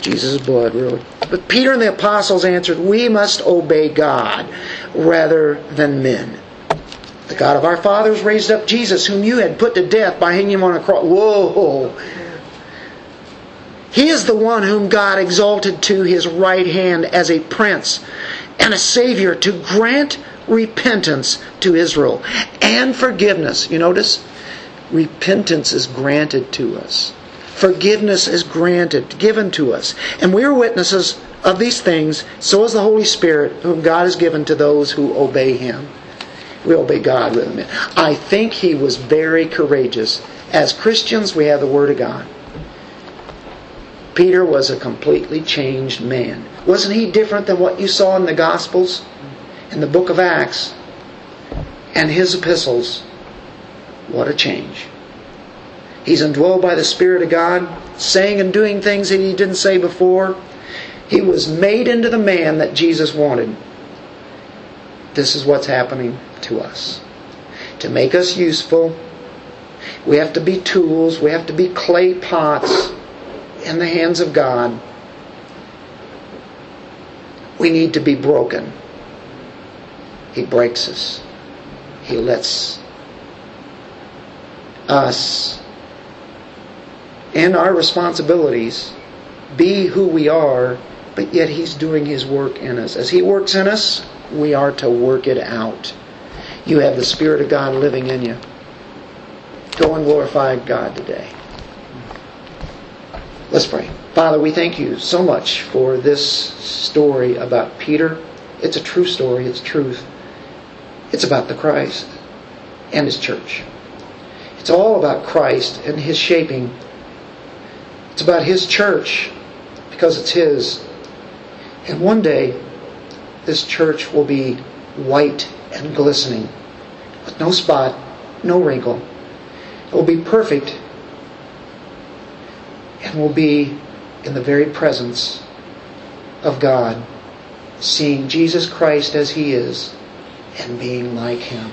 Jesus' blood, really. But Peter and the apostles answered, We must obey God rather than men. The God of our fathers raised up Jesus, whom you had put to death by hanging him on a cross. Whoa! He is the one whom God exalted to his right hand as a prince and a savior to grant repentance to Israel and forgiveness. You notice? Repentance is granted to us. Forgiveness is granted, given to us. And we are witnesses of these things, so is the Holy Spirit, whom God has given to those who obey Him. We obey God with Him. I think He was very courageous. As Christians, we have the Word of God. Peter was a completely changed man. Wasn't he different than what you saw in the Gospels, in the book of Acts, and his epistles? What a change. He's indwelled by the Spirit of God, saying and doing things that he didn't say before. He was made into the man that Jesus wanted. This is what's happening to us. To make us useful, we have to be tools, we have to be clay pots in the hands of God we need to be broken. He breaks us. He lets us and our responsibilities be who we are, but yet He's doing His work in us. As He works in us, we are to work it out. You have the Spirit of God living in you. Go and glorify God today. Let's pray. Father, we thank you so much for this story about Peter. It's a true story, it's truth. It's about the Christ and His church. It's all about Christ and His shaping. It's about His church because it's His. And one day, this church will be white and glistening, with no spot, no wrinkle. It will be perfect and will be in the very presence of God, seeing Jesus Christ as He is and being like Him.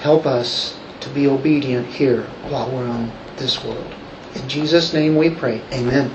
Help us to be obedient here while we're on this world. In Jesus' name we pray. Amen.